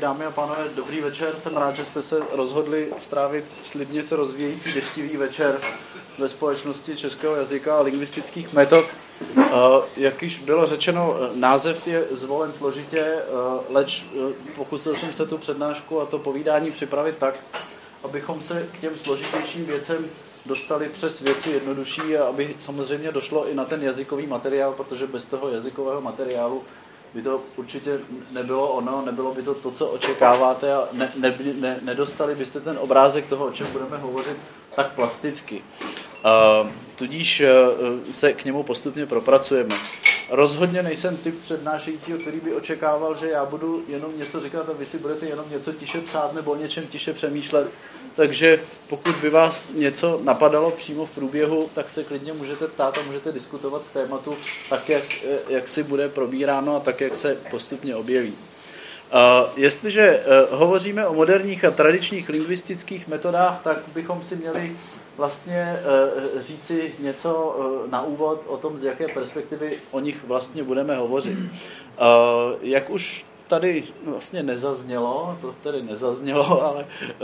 Dámy a pánové, dobrý večer. Jsem rád, že jste se rozhodli strávit slibně se rozvíjející deštivý večer ve společnosti českého jazyka a lingvistických metod. Eh, jak již bylo řečeno, název je zvolen složitě, eh, leč eh, pokusil jsem se tu přednášku a to povídání připravit tak, abychom se k těm složitějším věcem dostali přes věci jednodušší a aby samozřejmě došlo i na ten jazykový materiál, protože bez toho jazykového materiálu by to určitě nebylo ono, nebylo by to to, co očekáváte a ne, ne, ne, nedostali byste ten obrázek toho, o čem budeme hovořit, tak plasticky. Tudíž uh, se k němu postupně propracujeme. Rozhodně nejsem typ přednášejícího, který by očekával, že já budu jenom něco říkat a vy si budete jenom něco tiše psát nebo o něčem tiše přemýšlet takže pokud by vás něco napadalo přímo v průběhu, tak se klidně můžete ptát a můžete diskutovat k tématu tak, jak, jak si bude probíráno a tak, jak se postupně objeví. Jestliže hovoříme o moderních a tradičních lingvistických metodách, tak bychom si měli vlastně uh, říci něco na úvod o tom, z jaké perspektivy o nich vlastně budeme hovořit. Jak už tady vlastně nezaznělo, to tady nezaznělo, ale eh,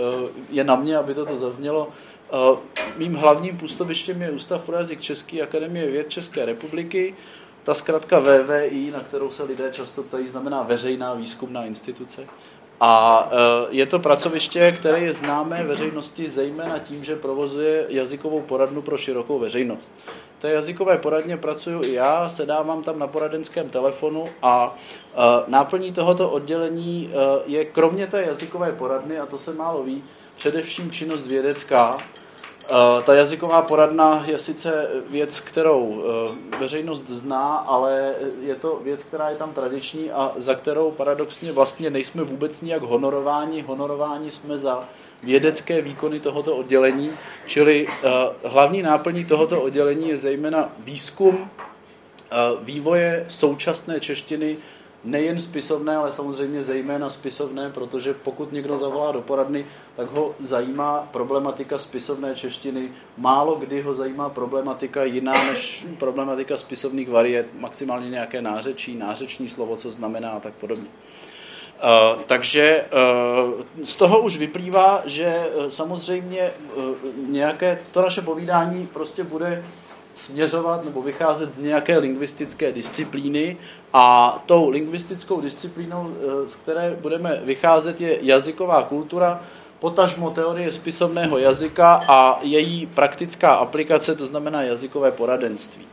je na mě, aby to zaznělo. Eh, mým hlavním působištěm je Ústav pro jazyk Český Akademie věd České republiky. Ta zkrátka VVI, na kterou se lidé často ptají, znamená veřejná výzkumná instituce. A eh, je to pracoviště, které je známé veřejnosti zejména tím, že provozuje jazykovou poradnu pro širokou veřejnost té jazykové poradně pracuji i já, sedávám tam na poradenském telefonu a náplní tohoto oddělení e, je kromě té jazykové poradny, a to se málo ví, především činnost vědecká. E, ta jazyková poradna je sice věc, kterou e, veřejnost zná, ale je to věc, která je tam tradiční a za kterou paradoxně vlastně nejsme vůbec nijak honorováni. Honorováni jsme za vědecké výkony tohoto oddělení, čili uh, hlavní náplní tohoto oddělení je zejména výzkum vývoje současné češtiny, nejen spisovné, ale samozřejmě zejména spisovné, protože pokud někdo zavolá do poradny, tak ho zajímá problematika spisovné češtiny. Málo kdy ho zajímá problematika jiná než problematika spisovných variet, maximálně nějaké nářečí, nářeční slovo, co znamená a tak podobně. Uh, takže uh, z toho už vyplývá, že uh, samozřejmě nějaké to naše povídání prostě bude směřovat nebo vycházet z nějaké lingvistické disciplíny a tou lingvistickou disciplínou, z které budeme vycházet, je jazyková kultura, potažmo teorie spisovného jazyka a její praktická aplikace, to znamená jazykové poradenství.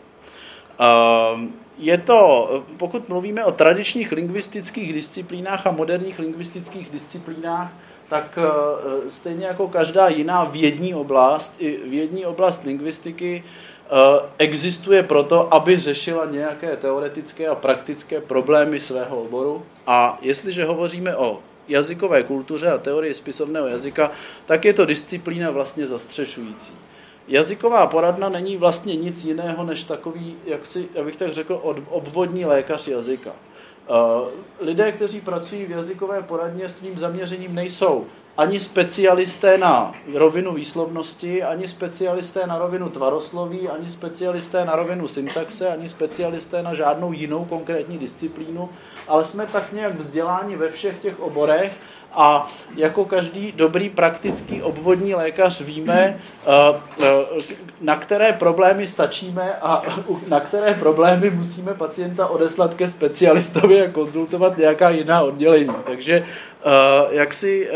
Je to, pokud mluvíme o tradičních lingvistických disciplínách a moderních lingvistických disciplínách, tak eh, stejně jako každá jiná vědní oblast, i vědní oblast lingvistiky eh, existuje proto, aby řešila nějaké teoretické a praktické problémy svého oboru. A jestliže hovoříme o jazykové kultuře a teorii spisovného jazyka, tak je to disciplína vlastně zastřešující. Jazyková poradna není vlastně nic jiného než takový, jak si, abych tak řekl, obvodní lékař jazyka. Eh, lidé, kteří pracují v jazykové poradně, svým zaměřením nejsou ani specialisté na rovinu výslovnosti, ani specialisté na rovinu tvarosloví, ani specialisté na rovinu syntaxe, ani specialisté na žádnou jinou konkrétní disciplínu, ale jsme tak nějak vzděláni ve všech těch oborech a jako každý dobrý praktický obvodní lékař víme, eh, eh, na které problémy stačíme a na které problémy musíme pacienta odeslat ke specialistovi a konzultovat nějaká jiná oddělení. Takže eh, jak si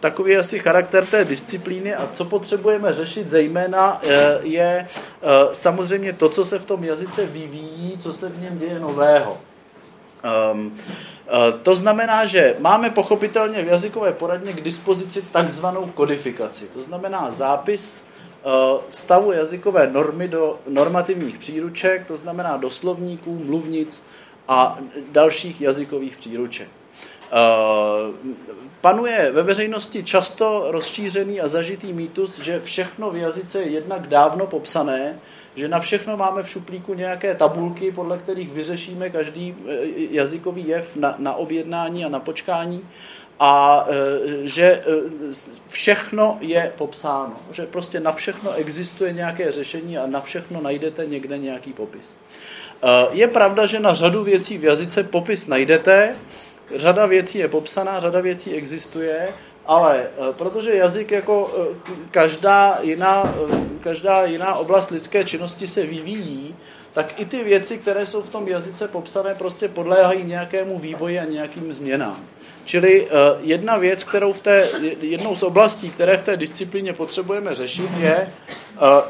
takový je asi charakter té disciplíny a co potřebujeme řešit zejména je samozřejmě to, co se v tom jazyce vyvíjí, co se v něm děje nového. Um, to znamená, že máme pochopitelně v jazykové poradně k dispozici takzvanou kodifikaci. To znamená zápis eh, stavu jazykové normy do normativních příruček, to znamená do slovníků, mluvnic a dalších jazykových příruček. Eh, panuje ve veřejnosti často rozšířený a zažitý mýtus, že všechno v jazyce je jednak dávno popsané, že na všechno máme v šuplíku nějaké tabulky, podle kterých vyřešíme každý e, jazykový jev na, na objednání a na počkání. A e, že e, všechno je popsáno, že prostě na všechno existuje nějaké řešení a na všechno najdete někde nějaký popis. Je pravda, že na řadu věcí v jazyce popis najdete, řada věcí je popsaná, řada věcí existuje, ale protože jazyk jako každá jiná, každá jiná oblast lidské činnosti se vyvíjí, tak i ty věci, které jsou v tom jazyce popsané, prostě podléhají nějakému vývoji a nějakým změnám. Čili jedna věc, kterou v té, jednou z oblastí, které v té disciplíně potřebujeme řešit, je,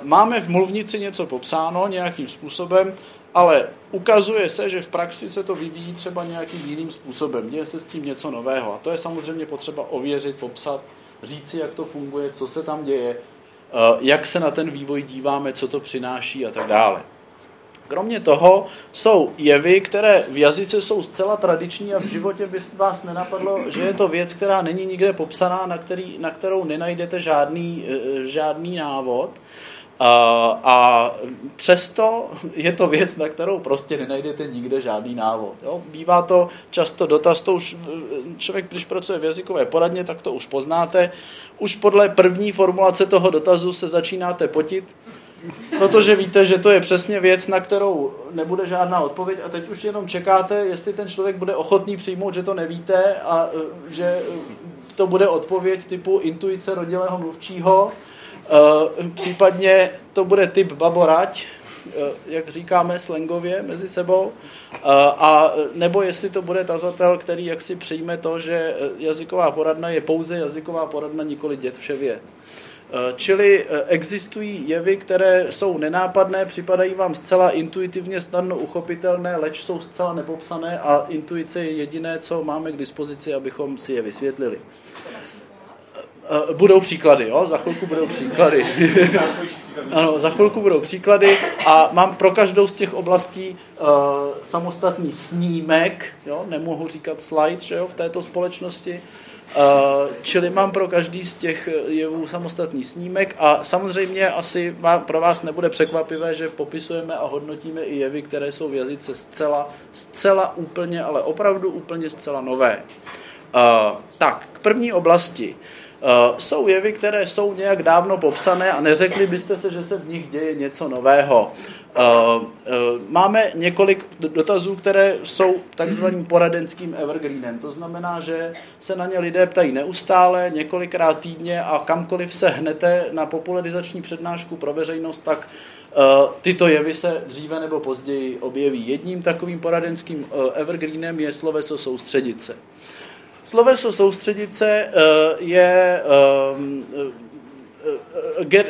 máme v mluvnici něco popsáno nějakým způsobem, ale ukazuje se, že v praxi se to vyvíjí třeba nějakým jiným způsobem. Děje se s tím něco nového. A to je samozřejmě potřeba ověřit, popsat, říci, jak to funguje, co se tam děje, uh, jak se na ten vývoj díváme, co to přináší a tak dále. Kromě toho jsou jevy, které v jazyce jsou zcela tradiční a v životě by vás nenapadlo, že je to věc, která není nikde popsaná, na, který, na kterou nenajdete žádný, eh, žádný návod. A, přesto je to věc, na kterou prostě nenajdete nikde žádný návod. Jo? Bývá to často dotaz, to už člověk, když pracuje v jazykové poradně, tak to už poznáte. Už podle první formulace toho dotazu se začínáte potit, Protože víte, že to je přesně věc, na kterou nebude žádná odpověď a teď už jenom čekáte, jestli ten člověk bude ochotný přijmout, že to nevíte a že to bude odpověď typu intuice rodilého mluvčího, případně to bude typ baborať, jak říkáme slangově mezi sebou, a nebo jestli to bude tazatel, který jaksi přijme to, že jazyková poradna je pouze jazyková poradna, nikoli dět vše věd. Eh, čili eh, existují jevy, které jsou nenápadné, připadají vám zcela intuitivně snadno uchopitelné, leč jsou zcela nepopsané a intuice je jediné, co máme k dispozici, abychom si je vysvětlili. Eh, budou příklady, jo? za chvilku budou příklady. ano, za chvilku budou příklady a mám pro každou z těch oblastí uh, samostatný snímek, jo? nemohu říkat slide že jo? v této společnosti, Eh, čili mám pro každý z těch jevů samostatný snímek a samozřejmě asi pro vás nebude překvapivé, že popisujeme a hodnotíme i jevy, které jsou v jazyce zcela, zcela úplně, ale opravdu úplně zcela nové. Uh, tak, k první oblasti. Uh, jsou jevy, které jsou nějak dávno popsané a neřekli byste se, že se v nich děje něco nového. Uh, uh, máme několik dotazů, které jsou takzvaným poradenským evergreenem. To znamená, že se na ně lidé ptají neustále, několikrát týdně a kamkoliv se hnete na popularizační přednášku pro veřejnost, tak tyto jevy se dříve nebo později objeví. Jedním takovým poradenským evergreenem je sloveso soustředit se. Sloveso soustředit se je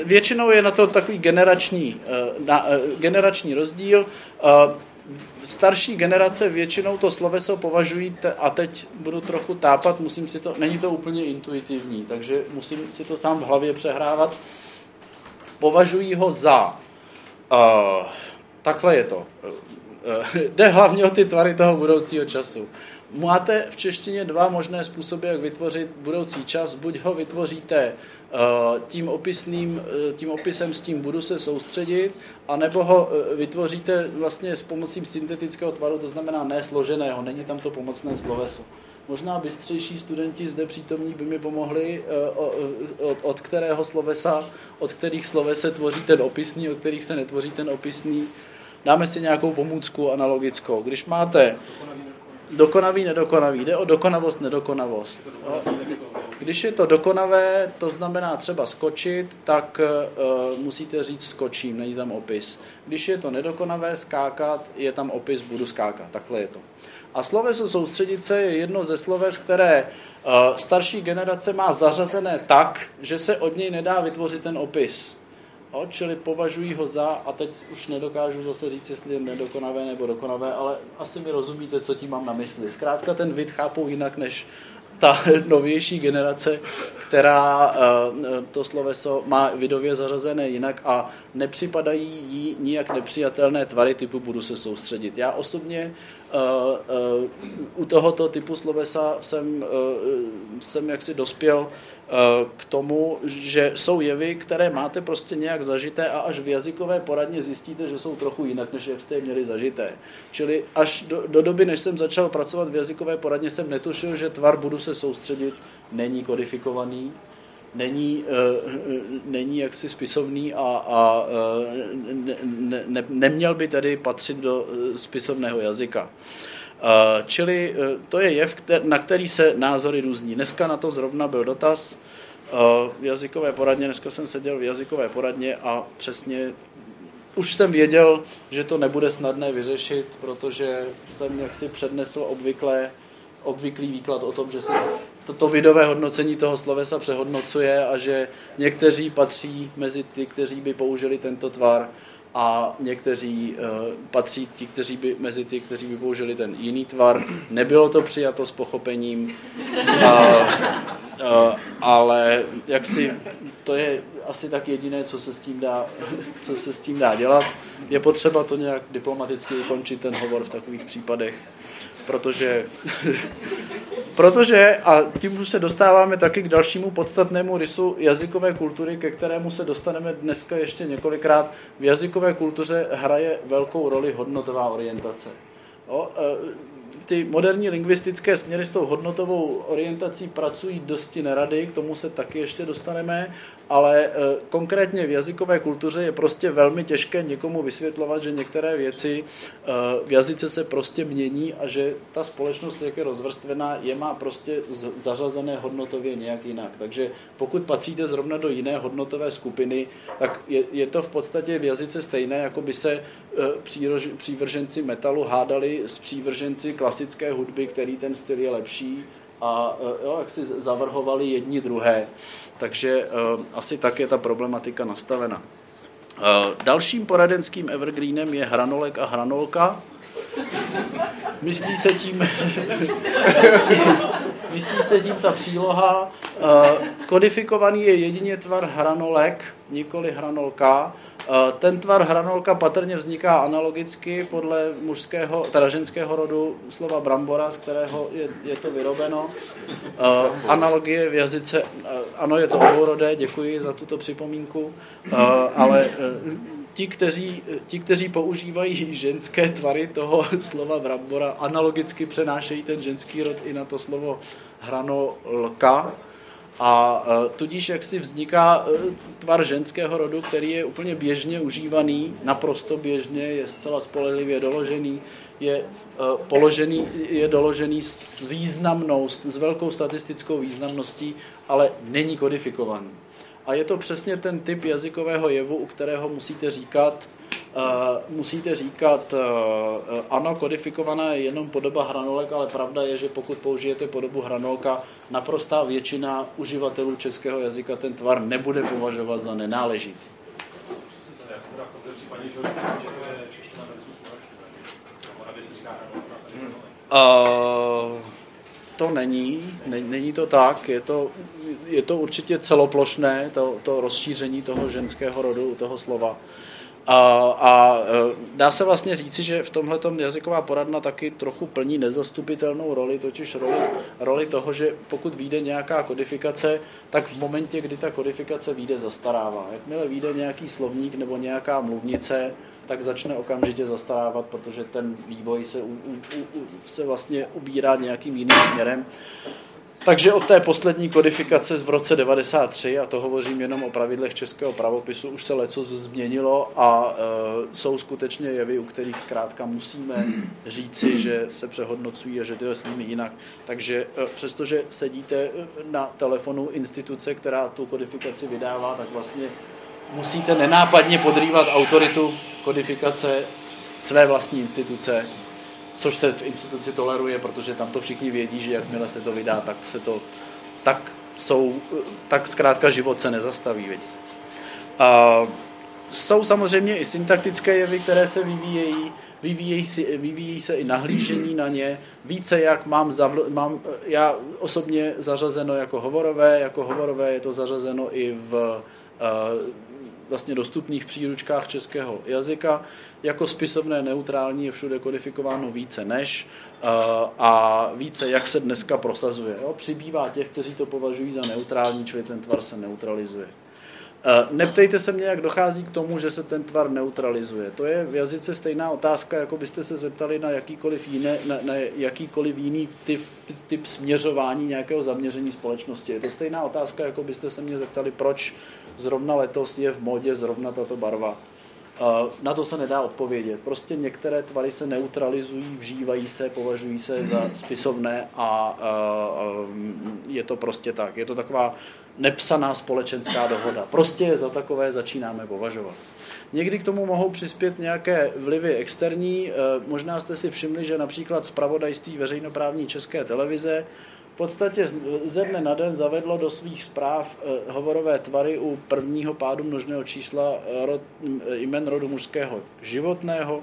většinou je na to takový generační, eh, eh, generační rozdíl. Eh, starší generace většinou to sloveso považují, a teď budu trochu tápat, musím si to, není to úplně intuitivní, takže musím si to sám v hlavě přehrávat, považují ho za, uh, takhle je to, uh, jde hlavně o ty tvary toho budoucího času. Máte v češtině dva možné způsoby, jak vytvořit budoucí čas. Buď ho vytvoříte eh, tím, opisným, eh, tím opisem s tím budu se soustředit, anebo ho eh, vytvoříte vlastně s pomocí syntetického tvaru, to znamená nesloženého, není tam to pomocné sloveso. Možná bystřejší studenti zde přítomní by mi pomohli, od, od kterého slovesa, od kterých sloves se tvoří ten opisný, od kterých se netvoří ten opisný. Dáme si nějakou pomůcku analogickou. Když máte dokonavý, nedokonavý. Jde o dokonavost, nedokonavost. Když je to dokonavé, to znamená třeba skočit, tak uh, musíte říct skočím, není tam opis. Když je to nedokonavé, skákat, je tam opis budu skákat. Takhle je to. A sloveso soustředit se je jedno ze sloves, které uh, starší generace má zařazené tak, že se od něj nedá vytvořit ten opis. O, čili považují ho za, a teď už nedokážu zase říct, jestli je nedokonavé nebo dokonavé, ale asi mi rozumíte, co tím mám na mysli. Zkrátka ten vid chápou jinak než ta novější generace, která eh, to sloveso má vidově zařazené jinak a nepřipadají jí nijak nepřijatelné tvary typu budu se soustředit. Já osobně eh, eh, u tohoto typu slovesa jsem, jsem jaksi dospěl k tomu, že jsou jevy, které máte prostě nějak zažité a až v jazykové poradně zjistíte, že jsou trochu jinak, než jak jste je měli zažité. Čili až do, do doby, než jsem začal pracovat v jazykové poradně, jsem netušil, že tvar budu se soustředit není kodifikovaný, není, uh, není jaksi spisovný a, a uh, ne, ne, neměl by tedy patřit do spisovného jazyka. Čili to je jev, na který se názory různí. Dneska na to zrovna byl dotaz v jazykové poradně, dneska jsem seděl v jazykové poradně a přesně už jsem věděl, že to nebude snadné vyřešit, protože jsem jaksi přednesl obvyklé, obvyklý výklad o tom, že se toto vidové hodnocení toho slovesa přehodnocuje a že někteří patří mezi ty, kteří by použili tento tvar a někteří uh, patří ti, kteří by, mezi ty, kteří by použili ten jiný tvar. Nebylo to přijato s pochopením, uh, uh, ale jak si to je asi tak jediné, co se s tím dá, co se s tím dá dělat. Je potřeba to nějak diplomaticky ukončit, ten hovor v takových případech, protože, protože a tím už se dostáváme taky k dalšímu podstatnému rysu jazykové kultury, ke kterému se dostaneme dneska ještě několikrát. V jazykové kultuře hraje velkou roli hodnotová orientace. O, ty moderní lingvistické směry s tou hodnotovou orientací pracují dosti nerady, k tomu se taky ještě dostaneme, ale e, konkrétně v jazykové kultuře je prostě velmi těžké někomu vysvětlovat, že některé věci e, v jazyce se prostě mění a že ta společnost, jak je rozvrstvená, je má prostě zařazené hodnotově nějak jinak. Takže pokud patříte zrovna do jiné hodnotové skupiny, tak je, je to v podstatě v jazyce stejné, jako by se přívrženci metalu hádali s přívrženci klasické hudby, který ten styl je lepší a e, jo, jak si zavrhovali jedni druhé. Takže uh, asi tak je ta problematika nastavena. Dalším poradenským evergreenem je hranolek a hranolka. Myslí se tím, myslí se tím ta příloha. Kodifikovaný je jedině tvar hranolek, nikoli hranolka. Eh, ten tvar hranolka patrně vzniká analogicky podle mužského, teda ženského rodu slova brambora, z kterého je, je to vyrobeno. Uh, analogie v jazyce, uh, ano, je to obourodé, děkuji za tuto připomínku, ale ti kteří, ti, kteří používají ženské tvary toho slova brambora, analogicky přenášejí ten ženský rod i na to slovo hranolka, a e, tudíž jak si vzniká e, tvar ženského rodu, který je úplně běžně užívaný, naprosto běžně, je zcela spolehlivě doložený, je e, položený, je doložený s významnou, s velkou statistickou významností, ale není kodifikovaný. A je to přesně ten typ jazykového jevu, u kterého musíte říkat, musíte říkat, uh, ano, kodifikovaná je jenom podoba hranolek, ale pravda je, že pokud použijete podobu hranolka, naprostá většina uživatelů českého jazyka ten tvar nebude považovat za nenáležitý. Uh, to není, není to tak, je to, je to určitě celoplošné, to, to rozšíření toho ženského rodu, toho slova. A, a e, dá se vlastně říci, že v tomhle jazyková poradna taky trochu plní nezastupitelnou roli, totiž roli, roli toho, že pokud vyjde nějaká kodifikace, tak v momentě, kdy ta kodifikace vyjde, zastarává. Jakmile vyjde nějaký slovník nebo nějaká mluvnice, tak začne okamžitě zastarávat, protože ten vývoj se, u, u, u, se vlastně ubírá nějakým jiným směrem. Takže od té poslední kodifikace v roce 93, a to hovořím jenom o pravidlech českého pravopisu, už se leco změnilo a e, jsou skutečně jevy, u kterých zkrátka musíme říci, že se přehodnocují a že to je s nimi jinak. Takže e, přestože sedíte e, na telefonu instituce, která tu kodifikaci vydává, tak vlastně musíte nenápadně podrývat autoritu kodifikace své vlastní instituce což se v instituci toleruje, protože tam to všichni vědí, že jakmile se to vydá, tak se to, tak jsou, tak zkrátka život se nezastaví. Vědí. A jsou samozřejmě i syntaktické jevy, které se vyvíjejí, vyvíjejí, si, vyvíjejí se i nahlížení na ně, více jak mám, zavl, mám já osobně zařazeno jako hovorové, jako hovorové je to zařazeno i v uh, vlastně dostupných příručkách českého jazyka. Jako spisovné neutrální je všude kodifikováno více než eh, a více, jak se dneska prosazuje. Jo? Přibývá těch, kteří to považují za neutrální, čili ten tvar se neutralizuje. Neptejte se mě, jak dochází k tomu, že se ten tvar neutralizuje. To je v jazyce stejná otázka, jako byste se zeptali na jakýkoliv, jiné, na, na jakýkoliv jiný typ, typ, typ směřování nějakého zaměření společnosti. Je to stejná otázka, jako byste se mě zeptali, proč zrovna letos je v modě zrovna tato barva. Na to se nedá odpovědět. Prostě některé tvary se neutralizují, vžívají se, považují se za spisovné a je to prostě tak. Je to taková nepsaná společenská dohoda. Prostě je za takové začínáme považovat. Někdy k tomu mohou přispět nějaké vlivy externí. Možná jste si všimli, že například zpravodajství veřejnoprávní české televize v podstatě ze dne na den zavedlo do svých zpráv eh, hovorové tvary u prvního pádu množného čísla eh, rod, eh, jmen rodu mužského životného,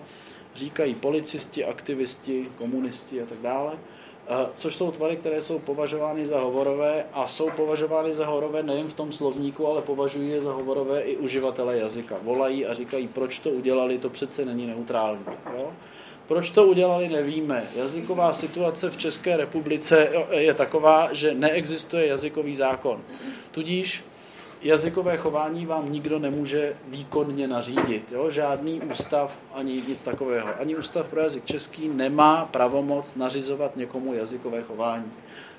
říkají policisti, aktivisti, komunisti a tak dále, což jsou tvary, které jsou považovány za hovorové a jsou považovány za hovorové nejen v tom slovníku, ale považují je za hovorové i uživatele jazyka. Volají a říkají, proč to udělali, to přece není neutrální. Jo? Proč to udělali, nevíme. Jazyková situace v České republice je taková, že neexistuje jazykový zákon. Tudíž jazykové chování vám nikdo nemůže výkonně nařídit. Jo? Žádný ústav ani nic takového. Ani ústav pro jazyk český nemá pravomoc nařizovat někomu jazykové chování.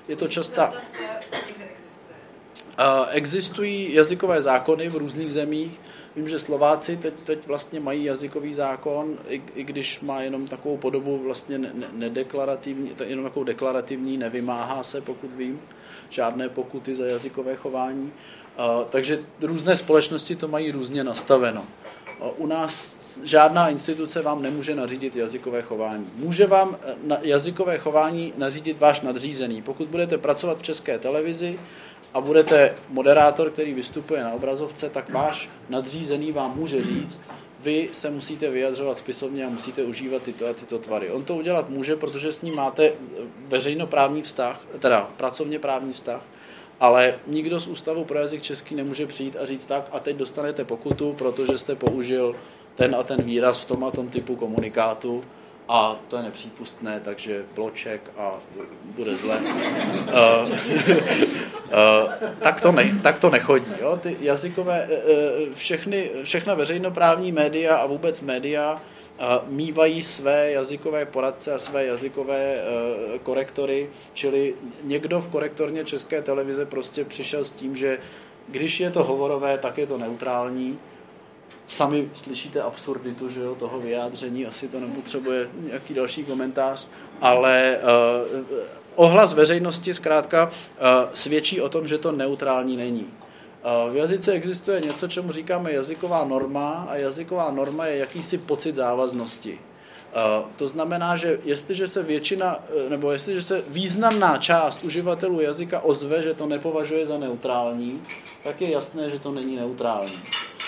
Je to častá... Existují jazykové zákony v různých zemích, Vím, že Slováci teď, teď vlastně mají jazykový zákon, i, i když má jenom takovou podobu vlastně ne, nedeklarativní, jenom takovou deklarativní, nevymáhá se, pokud vím, žádné pokuty za jazykové chování. Takže různé společnosti to mají různě nastaveno. U nás žádná instituce vám nemůže nařídit jazykové chování. Může vám e, jazykové chování nařídit váš nadřízený. Pokud budete pracovat v české televizi, a budete moderátor, který vystupuje na obrazovce, tak váš nadřízený vám může říct, vy se musíte vyjadřovat spisovně a musíte užívat tyto a tyto tvary. On to udělat může, protože s ním máte veřejnoprávní vztah, teda pracovně právní vztah, ale nikdo z Ústavu pro jazyk český nemůže přijít a říct tak a teď dostanete pokutu, protože jste použil ten a ten výraz v tom a tom typu komunikátu a to je nepřípustné, takže bloček a bude zle. uh, uh, tak, to ne, tak to nechodí. Jo? Ty jazykové, uh, všechny, všechna veřejnoprávní média a vůbec média mývají své jazykové poradce a své jazykové korektory, čili někdo v korektorně České televize prostě přišel s tím, že když je to hovorové, tak je to neutrální, sami slyšíte absurditu že jo, toho vyjádření, asi to nepotřebuje nějaký další komentář, ale uh, ohlas veřejnosti zkrátka svědčí o tom, že to neutrální není. V jazyce existuje něco, čemu říkáme jazyková norma a jazyková norma je jakýsi pocit závaznosti. To znamená, že jestliže se většina, nebo jestliže se významná část uživatelů jazyka ozve, že to nepovažuje za neutrální, tak je jasné, že to není neutrální.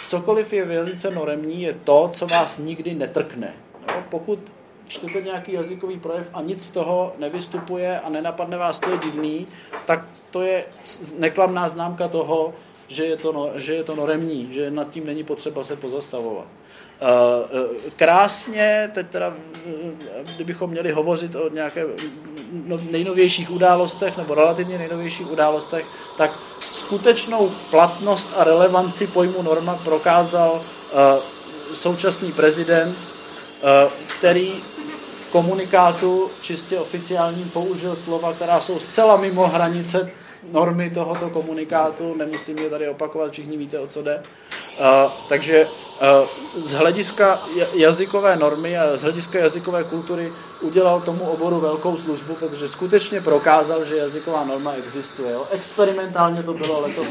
Cokoliv je v jazyce noremní, je to, co vás nikdy netrkne. Jo? Pokud čtete nějaký jazykový projev a nic z toho nevystupuje a nenapadne vás, to je divný, tak to je neklamná známka toho, že je to, no, že je to noremní, že nad tím není potřeba se pozastavovat. Eh, eh, krásně, teď teda, eh, kdybychom měli hovořit o nějaké no, nejnovějších událostech nebo relativně nejnovějších událostech, tak skutečnou platnost a relevanci pojmu norma prokázal současný prezident, který v komunikátu čistě oficiálním použil slova, která jsou zcela mimo hranice normy tohoto komunikátu, nemusím je tady opakovat, všichni víte, o co jde. Uh, takže uh, z hlediska jazykové normy a z hlediska jazykové kultury udělal tomu oboru velkou službu, protože skutečně prokázal, že jazyková norma existuje. Jo. Experimentálně to bylo letos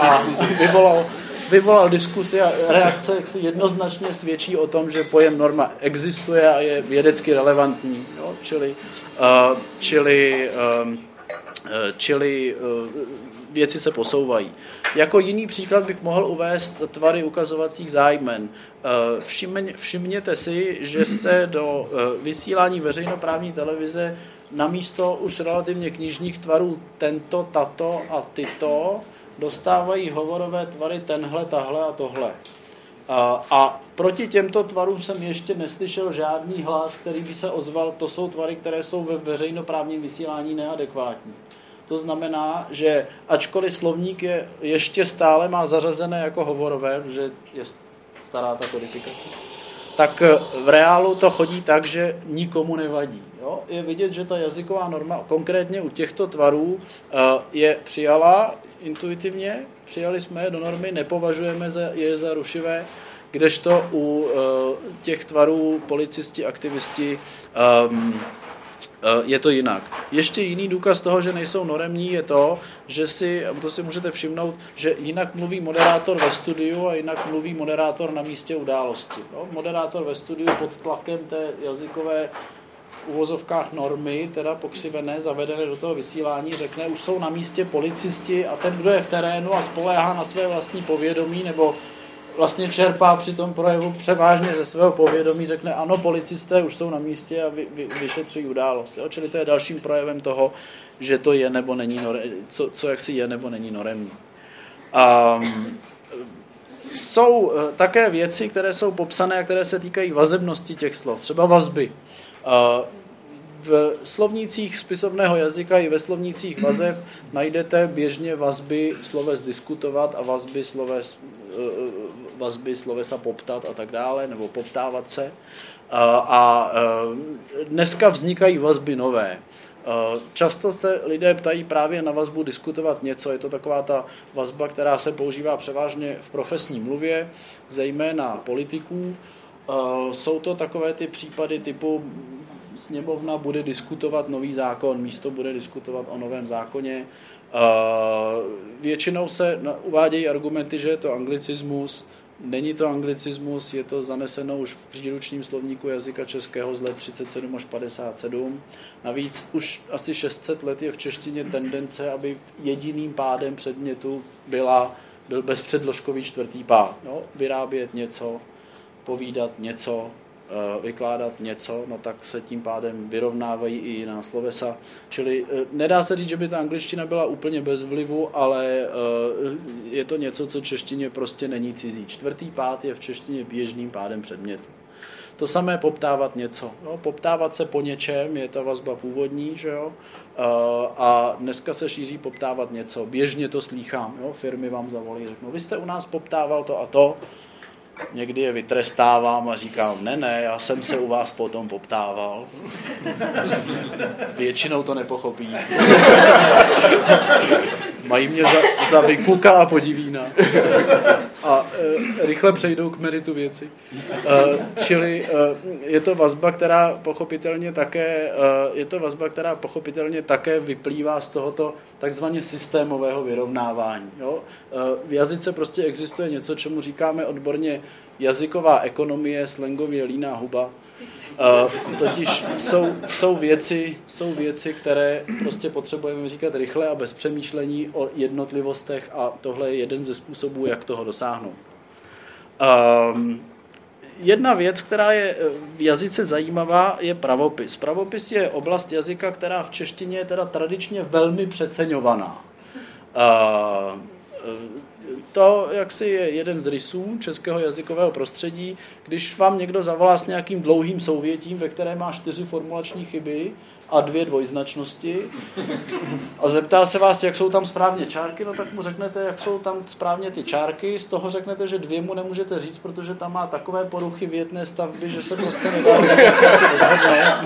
a vyvolal, vyvolal diskusi a reakce, jak si jednoznačně svědčí o tom, že pojem norma existuje a je vědecky relevantní. Jo. Čili, uh, čili, um, čili uh, věci se posouvají. Jako jiný příklad bych mohl uvést tvary ukazovacích zájmen. Eh, všimněte si, že se do eh, vysílání veřejnoprávní televize na místo už relativně knižních tvarů tento, tato a tyto dostávají hovorové tvary tenhle, tahle a tohle. A, a proti těmto tvarům jsem ještě neslyšel žádný hlas, který by se ozval, to jsou tvary, které jsou ve veřejnoprávním vysílání neadekvátní. To znamená, že ačkoliv slovník je ještě stále má zařazené jako hovorové, že je stará ta kodifikace, tak v reálu to chodí tak, že nikomu nevadí. Jo? Je vidět, že ta jazyková norma konkrétně u těchto tvarů eh, je přijala intuitivně, přijali jsme je do normy, nepovažujeme je za rušivé, kdežto u těch tvarů policisti, aktivisti um, je to jinak. Ještě jiný důkaz toho, že nejsou noremní, je to, že si, to si můžete všimnout, že jinak mluví moderátor ve studiu a jinak mluví moderátor na místě události. No, moderátor ve studiu pod tlakem té jazykové v uvozovkách normy, teda pokřivené, zavedené do toho vysílání, řekne, už jsou na místě policisti a ten, kdo je v terénu a spoléhá na své vlastní povědomí nebo vlastně čerpá při tom projevu převážně ze svého povědomí, řekne ano, policisté už jsou na místě a vy, vy, vyšetřují událost. Jo? Čili to je dalším projevem toho, že to je nebo není nore, co, co jaksi je nebo není noremní. Um, jsou eh, také věci, které jsou popsané a které se týkají vazebnosti těch slov, třeba vazby. V slovnících spisovného jazyka i ve slovnících vazeb najdete běžně vazby sloves diskutovat a vazby sloves, eh, vazby slovesa poptat a tak dále, nebo poptávat se. A dneska vznikají vazby nové. Často se lidé ptají právě na vazbu diskutovat něco. Je to taková ta vazba, která se používá převážně v profesní mluvě, zejména politiků. Jsou to takové ty případy typu sněmovna bude diskutovat nový zákon, místo bude diskutovat o novém zákoně. Většinou se uvádějí argumenty, že je to anglicismus, Není to anglicismus, je to zaneseno už v příručním slovníku jazyka českého z let 37 až 57. Navíc už asi 600 let je v češtině tendence, aby jediným pádem předmětu byla, byl bezpředložkový čtvrtý pád. No, vyrábět něco, povídat něco, Eh, vykládat něco, no tak se tím pádem vyrovnávají i jiná slovesa. Čili eh, nedá se říct, že by ta angličtina byla úplně bez vlivu, ale eh, je to něco, co češtině prostě není cizí. Čtvrtý pád je v češtině běžným pádem předmětu. To samé poptávat něco. Jo? Poptávat se po něčem je ta vazba původní, že jo? a dneska se šíří poptávat něco. Běžně to slýchám. Jo? Firmy vám zavolí, řeknou, vy jste u nás poptával to a to, Někdy je vytrestávám a říkám, ne, ne, já jsem se u vás potom poptával. Většinou to nepochopí. Mají mě za, za vykuka a podivína. A e, rychle přejdou k meritu věci. E, čili e, je to vazba, která pochopitelně také e, je to vazba, která pochopitelně také vyplývá z tohoto takzvaně systémového vyrovnávání. Jo? E, v jazyce prostě existuje něco, čemu říkáme odborně jazyková ekonomie, slangově líná huba. Uh, totiž jsou, jsou, věci, jsou věci, které prostě potřebujeme říkat rychle a bez přemýšlení o jednotlivostech a tohle je jeden ze způsobů, jak toho dosáhnout. Um, jedna věc, která je v jazyce zajímavá, je pravopis. Pravopis je oblast jazyka, která v češtině je teda tradičně velmi přeceňovaná. Uh, to jaksi je jeden z rysů českého jazykového prostředí. Když vám někdo zavolá s nějakým dlouhým souvětím, ve které má čtyři formulační chyby a dvě dvojznačnosti a zeptá se vás, jak jsou tam správně čárky, no tak mu řeknete, jak jsou tam správně ty čárky, z toho řeknete, že dvě mu nemůžete říct, protože tam má takové poruchy větné stavby, že se prostě nedá rozhodne.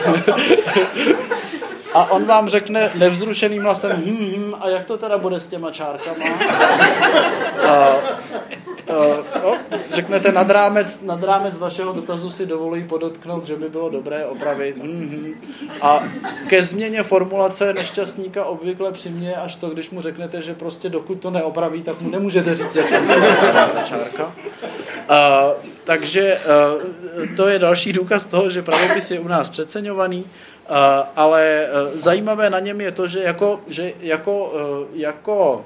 A on vám řekne nevzrušeným hlasem, hm, hm, a jak to teda bude s těma čárkama? A, a, o, řeknete nad rámec, nad rámec vašeho dotazu si dovoluji podotknout, že by bylo dobré opravit. Hm, hm. A ke změně formulace nešťastníka obvykle přimě až to, když mu řeknete, že prostě dokud to neopraví, tak mu nemůžete říct, jak ta čárka. A, takže a, to je další důkaz toho, že pravopis je u nás přeceňovaný. Eh, ale eh, zajímavé na něm je to, že jako, že jako, eh, jako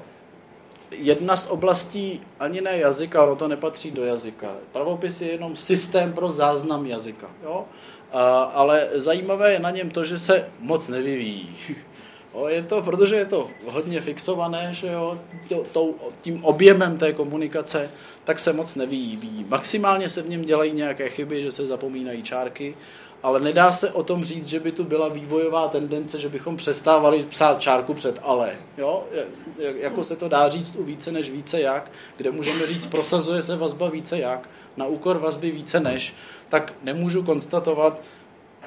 jedna z oblastí ani ne jazyka, ono to nepatří do jazyka. Pravopis je jenom systém pro záznam jazyka. Jo? Ale zajímavé je na něm to, že se moc nevyvíjí. Je to, protože je to hodně fixované, že jo, tím objemem té komunikace, tak se moc nevyvíjí. Maximálně se v něm dělají nějaké chyby, že se zapomínají čárky, ale nedá se o tom říct, že by tu byla vývojová tendence, že bychom přestávali psát čárku před ale. Jo? Jako se to dá říct u více než více jak, kde můžeme říct, prosazuje se vazba více jak, na úkor vazby více než, tak nemůžu konstatovat,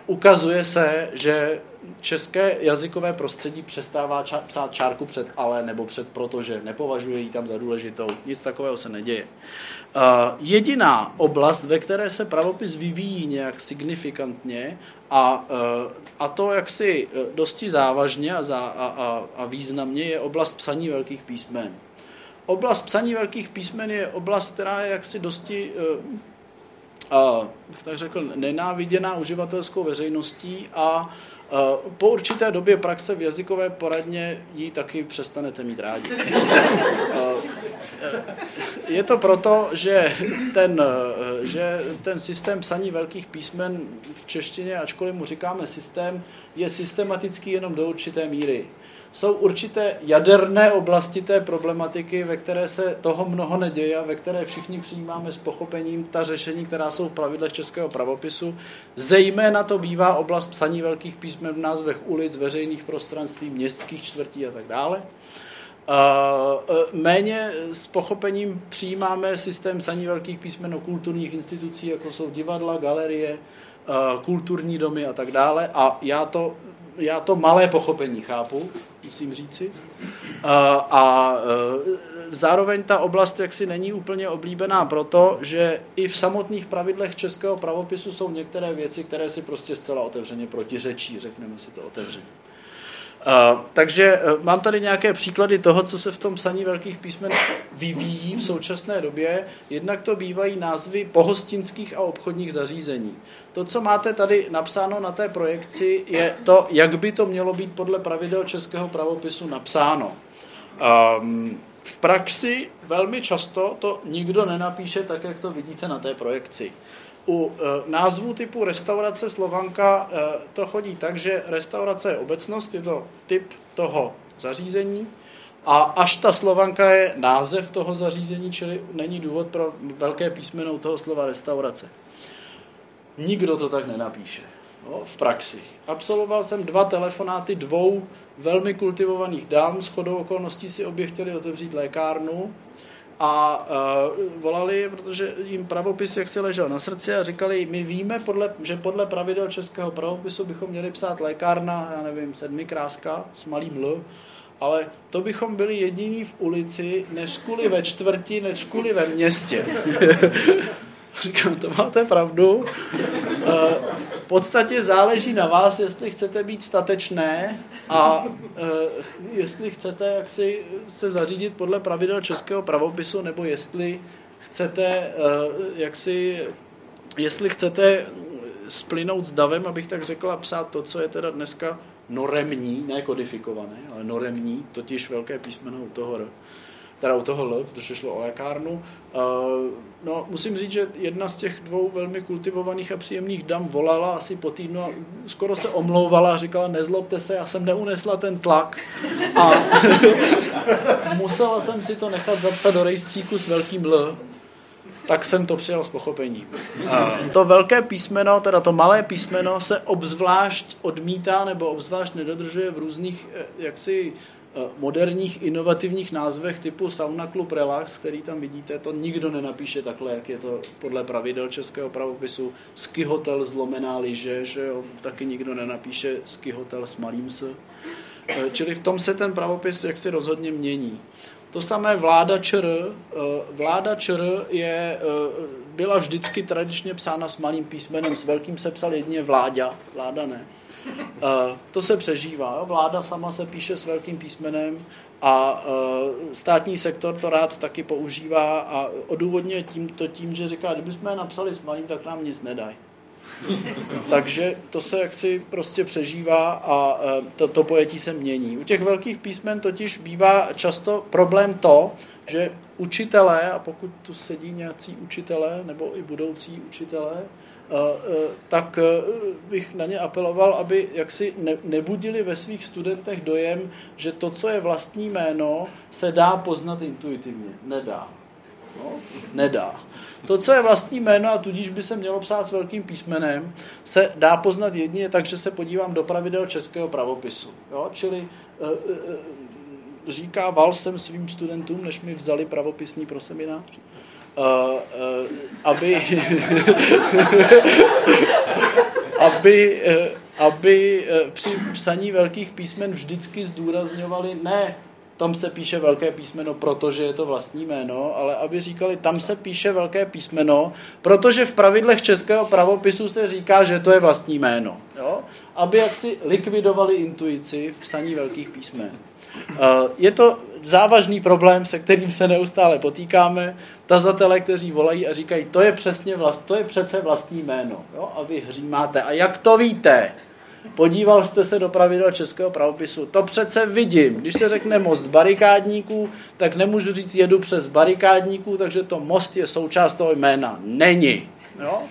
ukazuje se, že české jazykové prostředí přestává ča- psát čárku před ale nebo před protože, nepovažuje ji tam za důležitou, nic takového se neděje. Uh, jediná oblast, ve které se pravopis vyvíjí nějak signifikantně a, uh, a to jaksi dosti závažně a, za, a, a, a významně je oblast psaní velkých písmen. Oblast psaní velkých písmen je oblast, která je jaksi dosti uh, tak řekl, nenáviděná uživatelskou veřejností a po určité době praxe v jazykové poradně ji taky přestanete mít rádi. Je to proto, že ten, že ten systém psaní velkých písmen v češtině, ačkoliv mu říkáme systém, je systematický jenom do určité míry jsou určité jaderné oblasti té problematiky, ve které se toho mnoho neděje a ve které všichni přijímáme s pochopením ta řešení, která jsou v pravidlech českého pravopisu. Zejména to bývá oblast psaní velkých písmen v názvech ulic, veřejných prostranství, městských čtvrtí a tak dále. Méně s pochopením přijímáme systém psaní velkých písmen o kulturních institucí, jako jsou divadla, galerie, kulturní domy a tak dále. A já to já to malé pochopení chápu, musím říci. A, a e, zároveň ta oblast jaksi není úplně oblíbená proto, že i v samotných pravidlech českého pravopisu jsou některé věci, které si prostě zcela otevřeně protiřečí, řekneme si to otevřeně. Takže uh, mám tady nějaké příklady toho, co se v tom psaní velkých písmen vyvíjí v současné době. Jednak to bývají názvy pohostinských a obchodních zařízení. To, co máte tady napsáno na té projekci, je to, jak by to mělo být podle pravidel českého pravopisu napsáno. Um, v praxi velmi často to nikdo nenapíše tak, jak to vidíte na té projekci. U e, názvu typu restaurace Slovanka e, to chodí tak, že restaurace je obecnost, je to typ toho zařízení a až ta Slovanka je název toho zařízení, čili není důvod pro velké písmeno toho slova restaurace. Nikdo to tak nenapíše no, v praxi. Absolvoval jsem dva telefonáty dvou velmi kultivovaných dám, s chodou okolností si obě chtěli otevřít lékárnu a uh, volali, protože jim pravopis jak se ležel na srdci a říkali, my víme, podle, že podle pravidel českého pravopisu bychom měli psát lékárna, já nevím, sedmi kráska s malým L, ale to bychom byli jediní v ulici, než kvůli ve čtvrti, než kvůli ve městě. Říkám, to máte pravdu. Eh, v podstatě záleží na vás, jestli chcete být statečné a eh, jestli chcete jak si se zařídit podle pravidel českého pravopisu, nebo jestli chcete eh, jak si, jestli chcete splynout s davem, abych tak řekla, psát to, co je teda dneska noremní, ne kodifikované, ale noremní, totiž velké písmeno u toho R teda u toho L, protože šlo o lékárnu. Uh, no, musím říct, že jedna z těch dvou velmi kultivovaných a příjemných dam volala asi po týdnu a skoro se omlouvala a říkala, nezlobte se, já jsem neunesla ten tlak a musela jsem si to nechat zapsat do rejstříku s velkým L, tak jsem to přijal s pochopením. To velké písmeno, teda to malé písmeno se obzvlášť odmítá nebo obzvlášť nedodržuje v různých eh, jaksi Eh, moderních inovativních názvech typu Sauna Club Relax, který tam vidíte, to nikdo nenapíše takhle, jak je to podle pravidel českého pravopisu. Ski Hotel zlomená liže, že jo, taky nikdo nenapíše Ski Hotel s malým s. Eh, čili v tom se ten pravopis jaksi rozhodně mění. To samé vláda ČR. Eh, vláda ČR je, byla vždycky tradičně psána s malým písmenem, s velkým se psal jedině vláda, vláda ne. Uh, to se přežívá. Vláda sama se píše s velkým písmenem a uh, státní sektor to rád taky používá a odůvodně tím, to tím, že říká, kdybychom je napsali s malým, tak nám nic nedají. Takže to se jaksi prostě přežívá a uh, to, to pojetí se mění. U těch velkých písmen totiž bývá často problém to, že učitelé, a pokud tu sedí nějací učitelé nebo i budoucí učitelé, tak e, bych na ně apeloval, aby jaksi ne, nebudili ve svých studentech dojem, že to, co je vlastní jméno, se dá poznat intuitivně. Nedá. No, nedá. To, co je vlastní jméno a tudíž by se mělo psát s velkým písmenem, se dá poznat jedině tak, že se podívám do pravidel českého pravopisu. Jo? Čili e, e, říká Val jsem svým studentům, než mi vzali pravopisní pro seminář, uh, uh, aby, aby, eh, aby eh, při psaní velkých písmen vždycky zdůrazňovali ne tam se píše velké písmeno, protože je to vlastní jméno, ale aby říkali, tam se píše velké písmeno, protože v pravidlech českého pravopisu se říká, že to je vlastní jméno. Jo? Aby jaksi likvidovali intuici v psaní velkých písmen. Eh, je to závažný problém, se kterým se neustále potýkáme. Tazatele, kteří volají a říkají, to je přesně vlast, to je přece vlastní jméno. Jo? A vy hřímáte. A jak to víte? Podíval jste se do pravidel českého pravopisu. To přece vidím. Když se řekne most barikádníků, tak nemůžu říct jedu přes barikádníků, takže to most je součást toho jména. Není. Jo?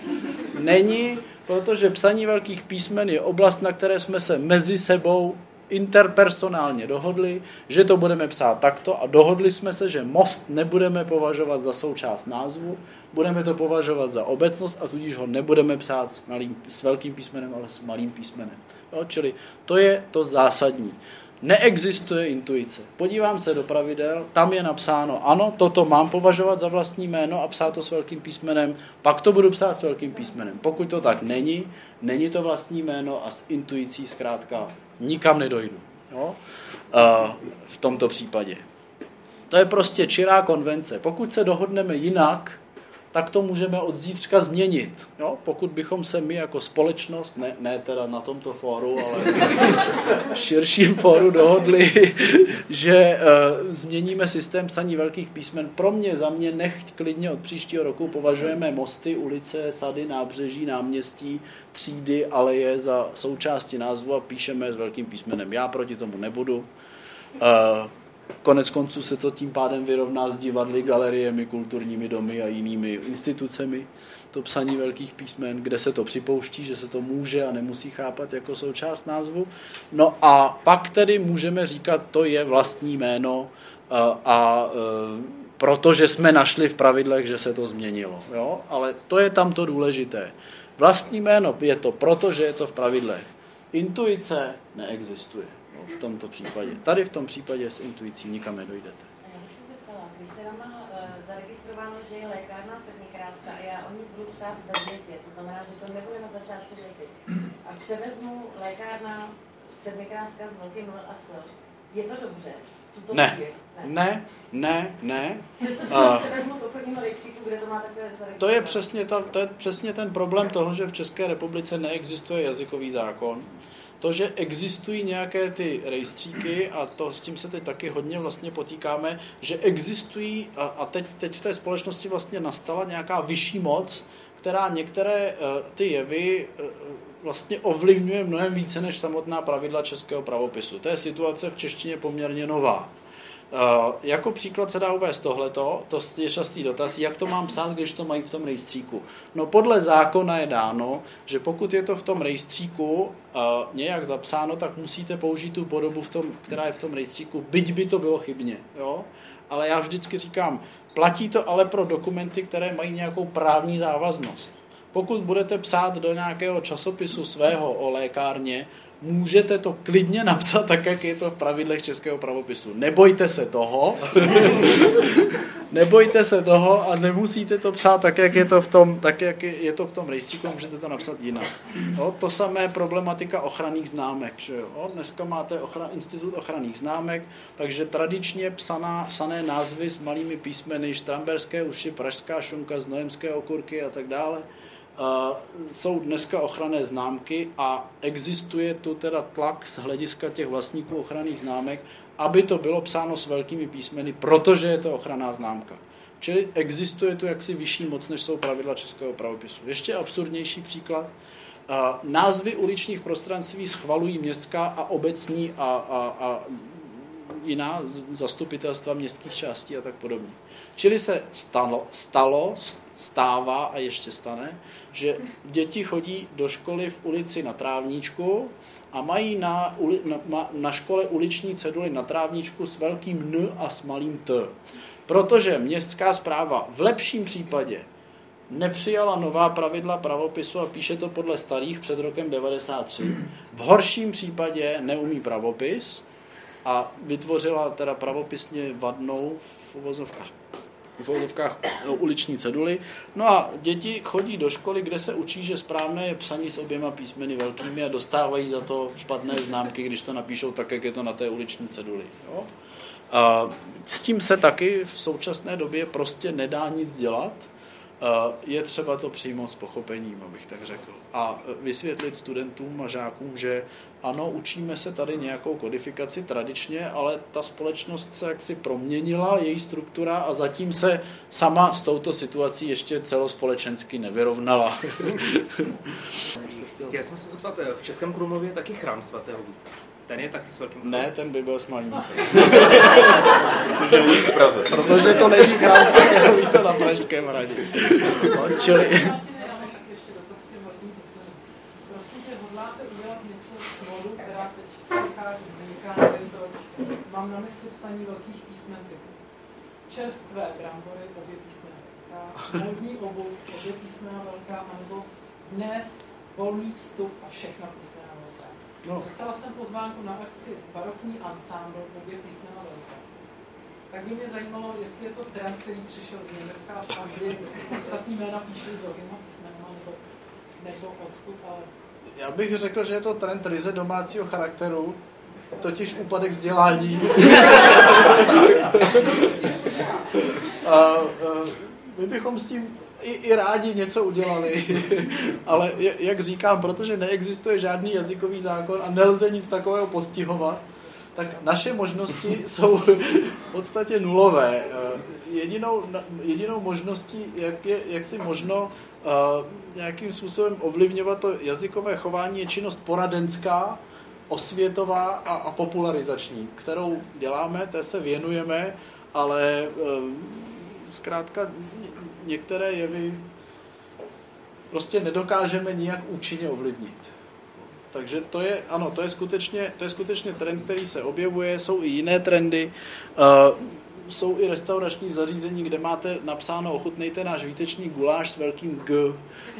Není, protože psaní velkých písmen je oblast, na které jsme se mezi sebou interpersonálně dohodli, že to budeme psát takto a dohodli jsme se, že most nebudeme považovat za součást názvu, budeme to považovat za obecnost a tudíž ho nebudeme psát s, malým, s velkým písmenem, ale s malým písmenem. Jo, čili to je to zásadní. Neexistuje intuice. Podívám se do pravidel, tam je napsáno, ano, toto mám považovat za vlastní jméno a psát to s velkým písmenem, pak to budu psát s velkým písmenem. Pokud to tak není, není to vlastní jméno a s intuicí zkrátka nikam nedojdu. Jo? v tomto případě. To je prostě čirá konvence. Pokud se dohodneme jinak, tak to můžeme od zítřka změnit. Jo? Pokud bychom se my jako společnost, ne, ne teda na tomto fóru, ale širším fóru dohodli, že uh, změníme systém psaní velkých písmen. Pro mě, za mě, nechť klidně od příštího roku považujeme mosty, ulice, sady, nábřeží, náměstí, třídy, aleje za součásti názvu a píšeme s velkým písmenem. Já proti tomu nebudu. Uh, Konec konců se to tím pádem vyrovná s divadly, galeriemi, kulturními domy a jinými institucemi. To psaní velkých písmen, kde se to připouští, že se to může a nemusí chápat jako součást názvu. No a pak tedy můžeme říkat, to je vlastní jméno a, a e, protože jsme našli v pravidlech, že se to změnilo. Jo? Ale to je tam to důležité. Vlastní jméno je to proto, že je to v pravidlech. Intuice neexistuje v tomto případě. Tady v tom případě s intuicí nikam nedojdete. Když se má eh, zaregistrováno, že je lékárna sedmikráska a já o ní budu psát ve větě, to znamená, že to nebude na začátku věty, a převezmu lékárna sedmikráska s velkým L a S, je to dobře? Ne. ne, ne, ne, to je přesně ta, to je přesně ten problém toho, že v České republice neexistuje jazykový zákon to, že existují nějaké ty rejstříky a to s tím se teď taky hodně vlastně potýkáme, že existují a, a teď, teď v té společnosti vlastně nastala nějaká vyšší moc, která některé uh, ty jevy uh, vlastně ovlivňuje mnohem více než samotná pravidla českého pravopisu. To je situace v češtině poměrně nová. Uh, jako příklad se dá uvést tohleto, to je častý dotaz, jak to mám psát, když to mají v tom rejstříku. No podle zákona je dáno, že pokud je to v tom rejstříku uh, nějak zapsáno, tak musíte použít tu podobu, v tom, která je v tom rejstříku, byť by to bylo chybně. Jo? Ale já vždycky říkám, platí to ale pro dokumenty, které mají nějakou právní závaznost. Pokud budete psát do nějakého časopisu svého o lékárně, můžete to klidně napsat tak, jak je to v pravidlech českého pravopisu. Nebojte se toho, nebojte se toho a nemusíte to psát tak, jak je to v tom, tak, jak je to v tom rejstříku, můžete to napsat jinak. No, to samé problematika ochranných známek. Že jo? Dneska máte ochra, institut ochranných známek, takže tradičně psaná, psané názvy s malými písmeny, štramberské uši, pražská šunka, znojemské okurky a tak dále, jsou dneska ochranné známky a existuje tu teda tlak z hlediska těch vlastníků ochranných známek, aby to bylo psáno s velkými písmeny, protože je to ochranná známka. Čili existuje tu jaksi vyšší moc, než jsou pravidla českého pravopisu. Ještě absurdnější příklad. Názvy uličních prostranství schvalují městská a obecní a, a, a jiná zastupitelstva městských částí a tak podobně. Čili se stalo, stalo, stává a ještě stane, že děti chodí do školy v ulici na Trávníčku a mají na, uli, na, na škole uliční ceduly na Trávníčku s velkým N a s malým T. Protože městská zpráva v lepším případě nepřijala nová pravidla pravopisu a píše to podle starých před rokem 93. V horším případě neumí pravopis a vytvořila teda pravopisně vadnou v uvozovkách v vodovkách uliční ceduly. No a děti chodí do školy, kde se učí, že správné je psaní s oběma písmeny velkými a dostávají za to špatné známky, když to napíšou tak, jak je to na té uliční ceduli. Jo? A s tím se taky v současné době prostě nedá nic dělat. Je třeba to přijmout s pochopením, abych tak řekl. A vysvětlit studentům a žákům, že ano, učíme se tady nějakou kodifikaci tradičně, ale ta společnost se jaksi proměnila, její struktura a zatím se sama s touto situací ještě celospolečensky nevyrovnala. Chtěl jsem se zeptat, v Českém Krumlově je taky chrám svatého Víta. Ten je taky s velkým Ne, ten by byl s malým. Protože není v Praze. Protože to není chrám svatého Víta na Pražském hradě. Čili... Mám na mysli psaní velkých písmen typu čerstvé brambory, obě písmena velká, módní obuv, obě písmena velká, nebo dnes volný vstup a všechna písmena velká. No. Dostala jsem pozvánku na akci barokní ensemble, obě písmena velká. Tak by mě zajímalo, jestli je to trend, který přišel z Německa a z Anglie, jestli ostatní jména píšou s velkýma písmenama, nebo, nebo odkud, ale... Já bych řekl, že je to trend ryze domácího charakteru, totiž úpadek vzdělání. a, a, my bychom s tím i, i rádi něco udělali, ale jak říkám, protože neexistuje žádný jazykový zákon a nelze nic takového postihovat, tak naše možnosti jsou v podstatě nulové. Jedinou, jedinou možností, jak, je, jak si možno uh, nějakým způsobem ovlivňovat to jazykové chování, je činnost poradenská, osvětová a, a popularizační, kterou děláme, té se věnujeme, ale um, zkrátka některé jevy prostě nedokážeme nijak účinně ovlivnit. Takže to je, ano, to je skutečně, to je skutečně trend, který se objevuje, jsou i jiné trendy. Jsou i restaurační zařízení, kde máte napsáno ochutnejte náš výtečný guláš s velkým G.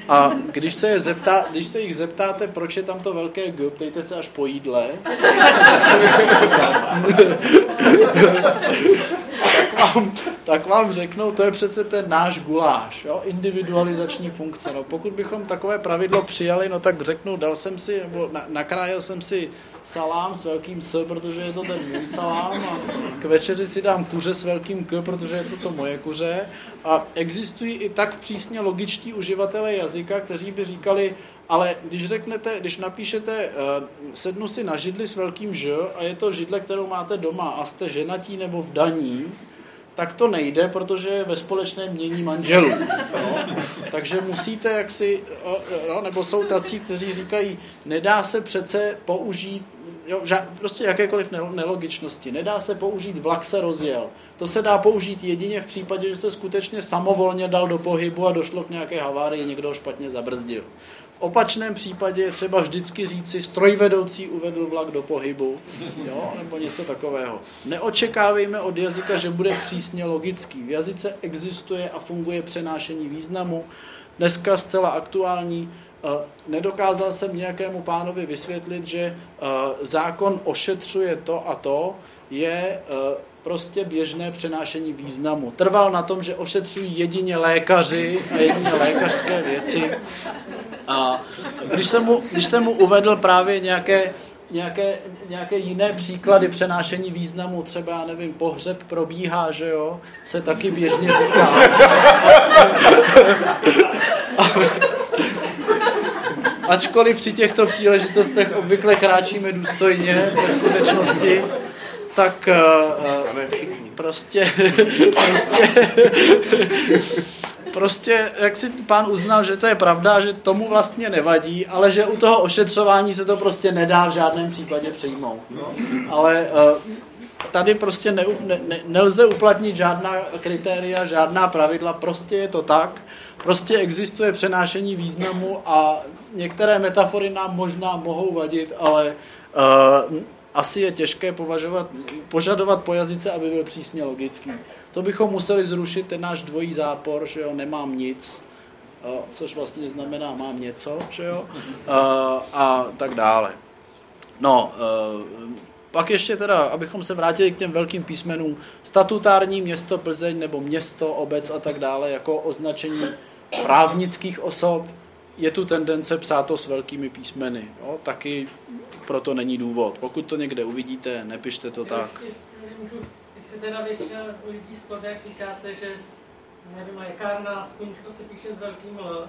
A když se, je zeptá, když se jich zeptáte, proč je tam to velké G, ptejte se až po jídle. tak, vám, tak vám řeknou, to je přece ten náš guláš, jo? individualizační funkce. No, pokud bychom takové pravidlo přijali, no tak řeknu, dal jsem si, nebo na, nakrájel jsem si salám s velkým S, protože je to ten můj salám a k večeři si dám kuře s velkým K, protože je to to moje kuře. A existují i tak přísně logičtí uživatelé jazyka, kteří by říkali, ale když řeknete, když napíšete uh, sednu si na židli s velkým Ž a je to židle, kterou máte doma a jste ženatí nebo v daní, tak to nejde, protože je ve společném mění manželů. No. Takže musíte jaksi, no, nebo jsou tací, kteří říkají, nedá se přece použít jo, ža, prostě jakékoliv nelogičnosti. Nedá se použít vlak se rozjel. To se dá použít jedině v případě, že se skutečně samovolně dal do pohybu a došlo k nějaké havárii, někdo ho špatně zabrzdil opačném případě je třeba vždycky říci, strojvedoucí uvedl vlak do pohybu, jo, nebo něco takového. Neočekávejme od jazyka, že bude přísně logický. V jazyce existuje a funguje přenášení významu. Dneska zcela aktuální eh, Nedokázal jsem nějakému pánovi vysvětlit, že eh, zákon ošetřuje to a to, je eh, prostě běžné přenášení významu. Trval na tom, že ošetřují jedině lékaři a jedině lékařské věci. A když jsem mu, když jsem mu uvedl právě nějaké, nějaké, nějaké jiné příklady přenášení významu, třeba, já nevím, pohřeb probíhá, že jo, se taky běžně říká. Ačkoliv při těchto příležitostech obvykle kráčíme důstojně ve skutečnosti, tak uh, prostě, prostě prostě, jak si pán uznal, že to je pravda, že tomu vlastně nevadí, ale že u toho ošetřování se to prostě nedá v žádném případě přijmout. No. Ale uh, tady prostě ne, ne, nelze uplatnit žádná kritéria, žádná pravidla, prostě je to tak. Prostě existuje přenášení významu a některé metafory nám možná mohou vadit, ale uh, asi je těžké považovat, požadovat po jazyce, aby byl přísně logický. To bychom museli zrušit ten náš dvojí zápor, že jo, nemám nic, což vlastně znamená mám něco, že jo, a tak dále. No, pak ještě teda, abychom se vrátili k těm velkým písmenům, statutární město Plzeň nebo město, obec a tak dále jako označení právnických osob, je tu tendence psát to s velkými písmeny. Jo? Taky proto není důvod. Pokud to někde uvidíte, nepište to tak. Můžu, si teda většina lidí skladá, jak říkáte, že nevím, lékárna, sluníčko se píše s velkým L,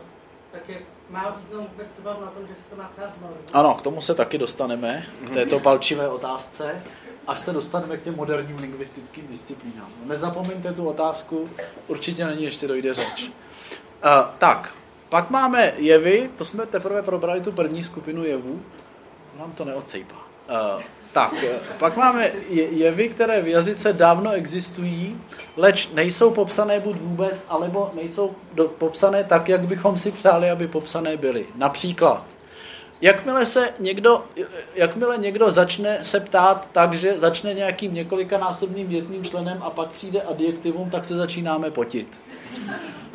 tak je, má význam vůbec trvat na tom, že se to má psát s malým. Ano, k tomu se taky dostaneme, k této palčivé otázce, až se dostaneme k těm moderním lingvistickým disciplínám. Nezapomeňte tu otázku, určitě na ní ještě dojde řeč. Uh, tak, pak máme jevy, to jsme teprve probrali tu první skupinu jevů, nám to neodsejpá. Uh, tak, pak máme jevy, které v jazyce dávno existují, leč nejsou popsané buď vůbec, alebo nejsou popsané tak, jak bychom si přáli, aby popsané byly. Například, jakmile se někdo, jakmile někdo začne se ptát tak, že začne nějakým několikanásobným větným členem a pak přijde adjektivum, tak se začínáme potit.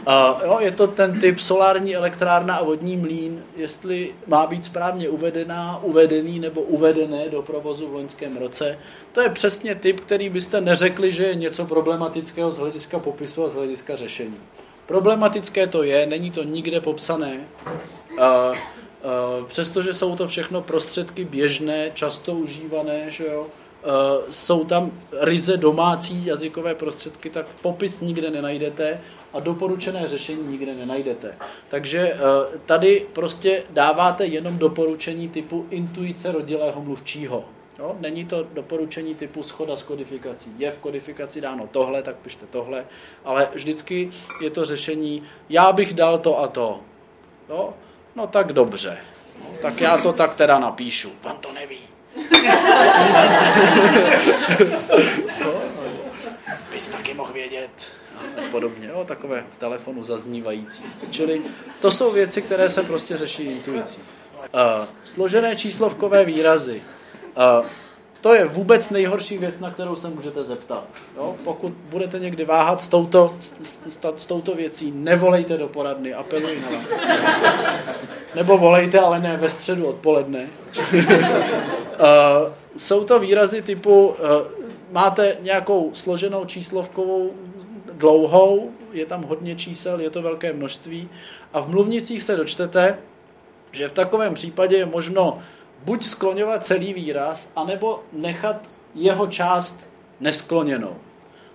Uh, jo, je to ten typ solární elektrárna a vodní mlín, jestli má být správně uvedená, uvedený nebo uvedené do provozu v loňském roce. To je přesně typ, který byste neřekli, že je něco problematického z hlediska popisu a z hlediska řešení. Problematické to je, není to nikde popsané, uh, přestože jsou to všechno prostředky běžné, často užívané, že jo, jsou tam ryze domácí jazykové prostředky, tak popis nikde nenajdete a doporučené řešení nikde nenajdete. Takže eh, tady prostě dáváte jenom doporučení typu intuice rodilého mluvčího. Jo? Není to doporučení typu schoda s kodifikací. Je v kodifikaci dáno tohle, tak pište tohle, ale vždycky je to řešení, já bych dal to a to. Jo? No tak dobře. No, tak já to tak teda napíšu. Vám to neví. no, bys taky mohl vědět podobně, jo, takové v telefonu zaznívající. Čili to jsou věci, které se prostě řeší intuicí. Uh, složené číslovkové výrazy. Uh, to je vůbec nejhorší věc, na kterou se můžete zeptat. Jo? Pokud budete někdy váhat s touto, s, s, s touto věcí, nevolejte do poradny, apeluji na vás. Nebo volejte, ale ne ve středu odpoledne. uh, jsou to výrazy typu, uh, máte nějakou složenou číslovkovou dlouhou, je tam hodně čísel, je to velké množství a v mluvnicích se dočtete, že v takovém případě je možno buď skloňovat celý výraz, anebo nechat jeho část neskloněnou.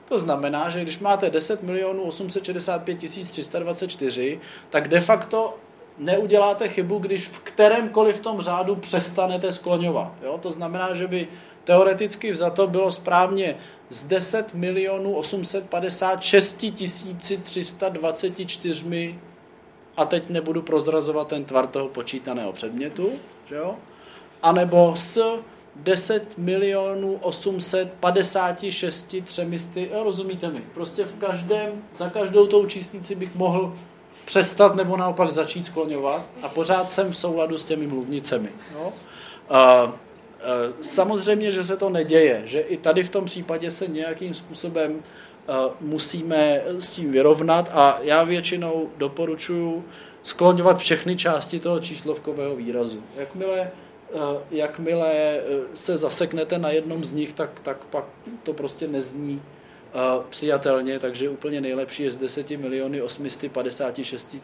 To znamená, že když máte 10 milionů 865 324, tak de facto neuděláte chybu, když v kterémkoliv tom řádu přestanete skloňovat. Jo? To znamená, že by teoreticky vzato bylo správně z 10 milionů 856 324 a teď nebudu prozrazovat ten tvar toho počítaného předmětu, že jo? Anebo s 10 milionů 856 třemisty, rozumíte mi, prostě v každém, za každou tou čísnici bych mohl přestat nebo naopak začít skloňovat a pořád jsem v souladu s těmi mluvnicemi. Jo? Uh, samozřejmě, že se to neděje, že i tady v tom případě se nějakým způsobem musíme s tím vyrovnat a já většinou doporučuji skloňovat všechny části toho číslovkového výrazu. Jakmile, jakmile se zaseknete na jednom z nich, tak, tak pak to prostě nezní přijatelně, takže úplně nejlepší je z 10 miliony 856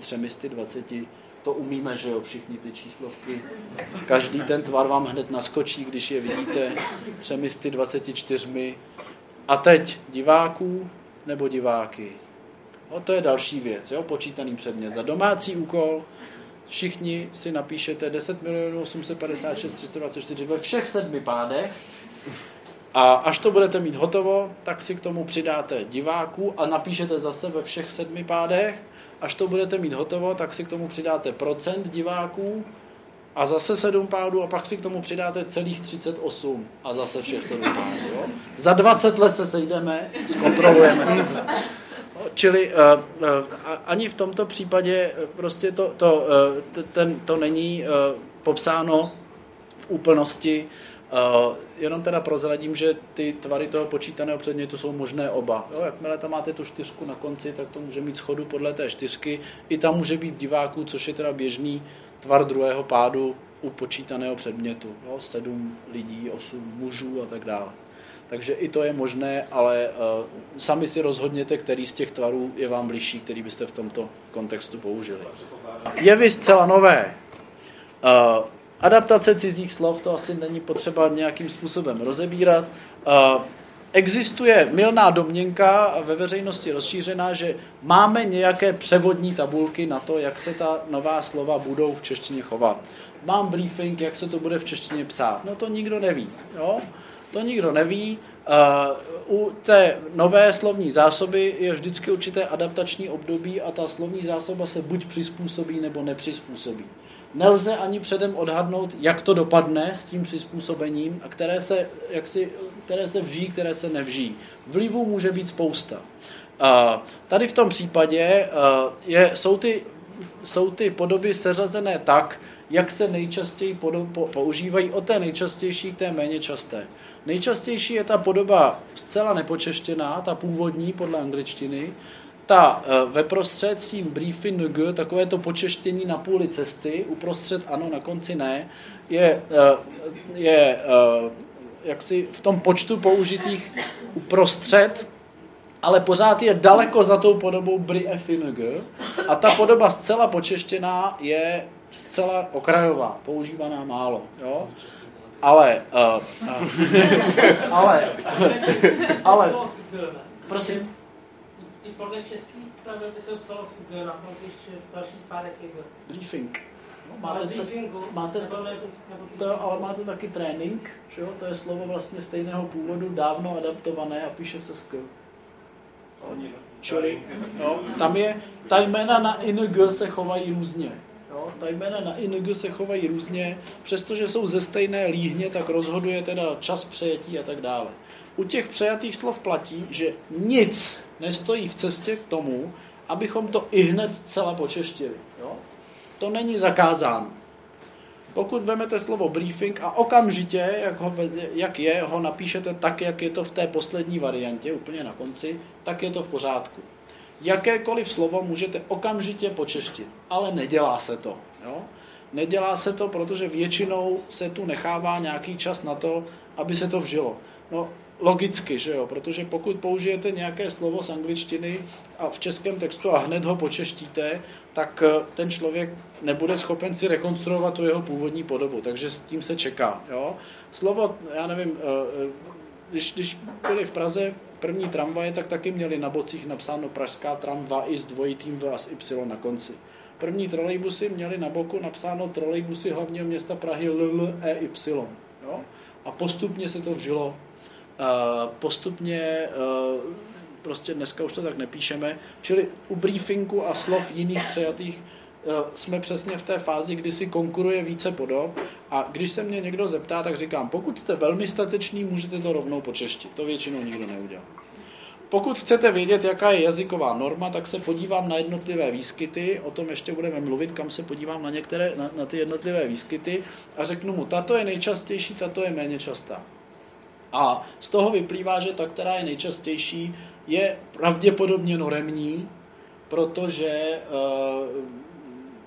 320 to umíme, že jo, všichni ty číslovky. Každý ten tvar vám hned naskočí, když je vidíte třemi 24. A teď diváků nebo diváky. No, to je další věc, jo, počítaný předmět. Za domácí úkol všichni si napíšete 10 milionů 856 324 ve všech sedmi pádech a až to budete mít hotovo, tak si k tomu přidáte diváků a napíšete zase ve všech sedmi pádech až to budete mít hotovo, tak si k tomu přidáte procent diváků a zase 7 pádů a pak si k tomu přidáte celých 38 a zase všech 7 pádů. Jo? Za 20 let se sejdeme, zkontrolujeme se. Čili uh, uh, ani v tomto případě prostě to, to, uh, ten, to není uh, popsáno v úplnosti Uh, jenom teda prozradím, že ty tvary toho počítaného předmětu jsou možné oba. Jo, jakmile tam máte tu čtyřku na konci, tak to může mít schodu podle té čtyřky. I tam může být diváků, což je teda běžný tvar druhého pádu, u počítaného předmětu. Jo? Sedm lidí, osm mužů a tak dále. Takže i to je možné, ale uh, sami si rozhodněte, který z těch tvarů je vám bližší, který byste v tomto kontextu použili. Jevy zcela nové. Uh, adaptace cizích slov, to asi není potřeba nějakým způsobem rozebírat. Uh, existuje milná domněnka ve veřejnosti rozšířená, že máme nějaké převodní tabulky na to, jak se ta nová slova budou v češtině chovat. Mám briefing, jak se to bude v češtině psát. No to nikdo neví. Jo? To nikdo neví. Uh, u té nové slovní zásoby je vždycky určité adaptační období a ta slovní zásoba se buď přizpůsobí nebo nepřizpůsobí. Nelze ani předem odhadnout, jak to dopadne s tím přizpůsobením a které se, jak si, které se vží, které se nevží. Vlivů může být spousta. Uh, tady v tom případě uh, je, jsou, ty, jsou ty podoby seřazené tak, jak se nejčastěji používají od té nejčastější k té méně časté. Nejčastější je ta podoba zcela nepočeštěná, ta původní podle angličtiny, ta eh, ve prostřed s tím briefy ng, takové to počeštění na půli cesty, uprostřed ano, na konci ne, je, eh, je eh, jaksi v tom počtu použitých uprostřed, ale pořád je daleko za tou podobou bri FNG a ta podoba zcela počeštěná je zcela okrajová, používaná málo. Jo? Ale, uh, uh, ale, ale, prosím? I podle českých pravidel by se psalo s G, na konci ještě v dalších párech je G. Briefing. No, Ale máte, to, briefingu, máte nebo to, ne, nebo to, ale máte taky trénink, že jo? to je slovo vlastně stejného původu, dávno adaptované a píše se s K. Čili, jo, tam je, ta jména na ing se chovají různě. Jo, ta jména na ing se chovají různě, přestože jsou ze stejné líhně, tak rozhoduje teda čas přejetí a tak dále. U těch přejatých slov platí, že nic nestojí v cestě k tomu, abychom to i hned zcela počeštili. Jo? To není zakázáno. Pokud vezmete slovo briefing a okamžitě, jak, ho, jak je, ho napíšete tak, jak je to v té poslední variantě, úplně na konci, tak je to v pořádku. Jakékoliv slovo můžete okamžitě počeštit, ale nedělá se to. Jo? Nedělá se to, protože většinou se tu nechává nějaký čas na to, aby se to vžilo. No, logicky, že jo, protože pokud použijete nějaké slovo z angličtiny a v českém textu a hned ho počeštíte, tak eh, ten člověk nebude schopen si rekonstruovat tu jeho původní podobu, takže s tím se čeká. Jo? Slovo, já nevím, eh, eh, když, když byli v Praze první tramvaje, tak taky měli na bocích napsáno pražská tramva i s dvojitým V a s Y na konci. První trolejbusy měli na boku napsáno trolejbusy hlavního města Prahy LLEY. Jo? A postupně se to vžilo postupně prostě dneska už to tak nepíšeme, čili u briefingu a slov jiných přejatých jsme přesně v té fázi, kdy si konkuruje více podob a když se mě někdo zeptá, tak říkám, pokud jste velmi statečný, můžete to rovnou počeštit. To většinou nikdo neudělá. Pokud chcete vědět, jaká je jazyková norma, tak se podívám na jednotlivé výskyty, o tom ještě budeme mluvit, kam se podívám na některé, na, na ty jednotlivé výskyty a řeknu mu, tato je nejčastější, tato je méně častá. A z toho vyplývá, že ta, která je nejčastější, je pravděpodobně noremní, protože uh,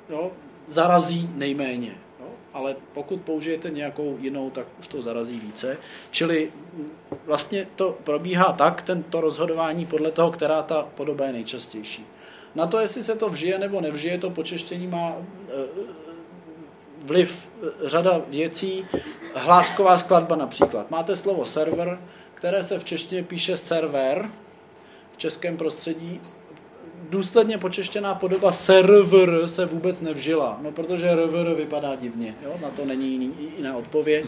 jo, zarazí nejméně. Jo? Ale pokud použijete nějakou jinou, tak už to zarazí více. Čili vlastně to probíhá tak, tento rozhodování podle toho, která ta podoba je nejčastější. Na to, jestli se to vžije nebo nevžije, to počeštění má uh, vliv eh, řada věcí. Hlásková skladba například. Máte slovo server, které se v češtině píše server, v českém prostředí. Důsledně počeštěná podoba server se vůbec nevžila, no protože rvr vypadá divně, jo? na to není jiný, jiná odpověď.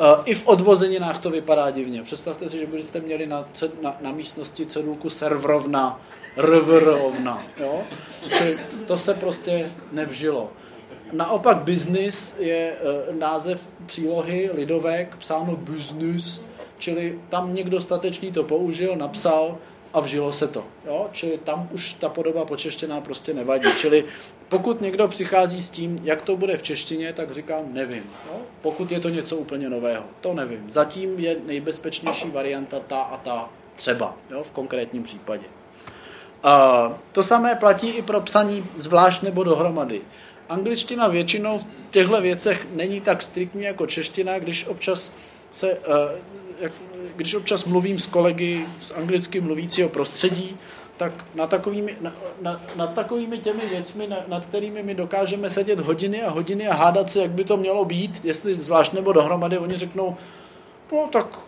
Eh, I v odvozeninách to vypadá divně. Představte si, že byste měli na, na, na místnosti cedulku servrovna, rvrovna. Jo? to se prostě nevžilo. Naopak business je e, název přílohy lidovek, psáno business, čili tam někdo statečný to použil, napsal a vžilo se to. Jo? Čili tam už ta podoba počeštěná prostě nevadí. Čili pokud někdo přichází s tím, jak to bude v češtině, tak říkám, nevím. Jo? Pokud je to něco úplně nového, to nevím. Zatím je nejbezpečnější varianta ta a ta třeba, jo? v konkrétním případě. A to samé platí i pro psaní zvlášť nebo dohromady. angličtina většinou v těchto věcech není tak striktní jako čeština, když občas se, eh, když občas mluvím s kolegy z anglicky mluvícího prostředí, tak na takovými, na, na, nad takovými těmi věcmi, na, nad kterými my dokážeme sedět hodiny a hodiny a hádat se, jak by to mělo být, jestli zvlášť nebo dohromady, oni řeknou, no tak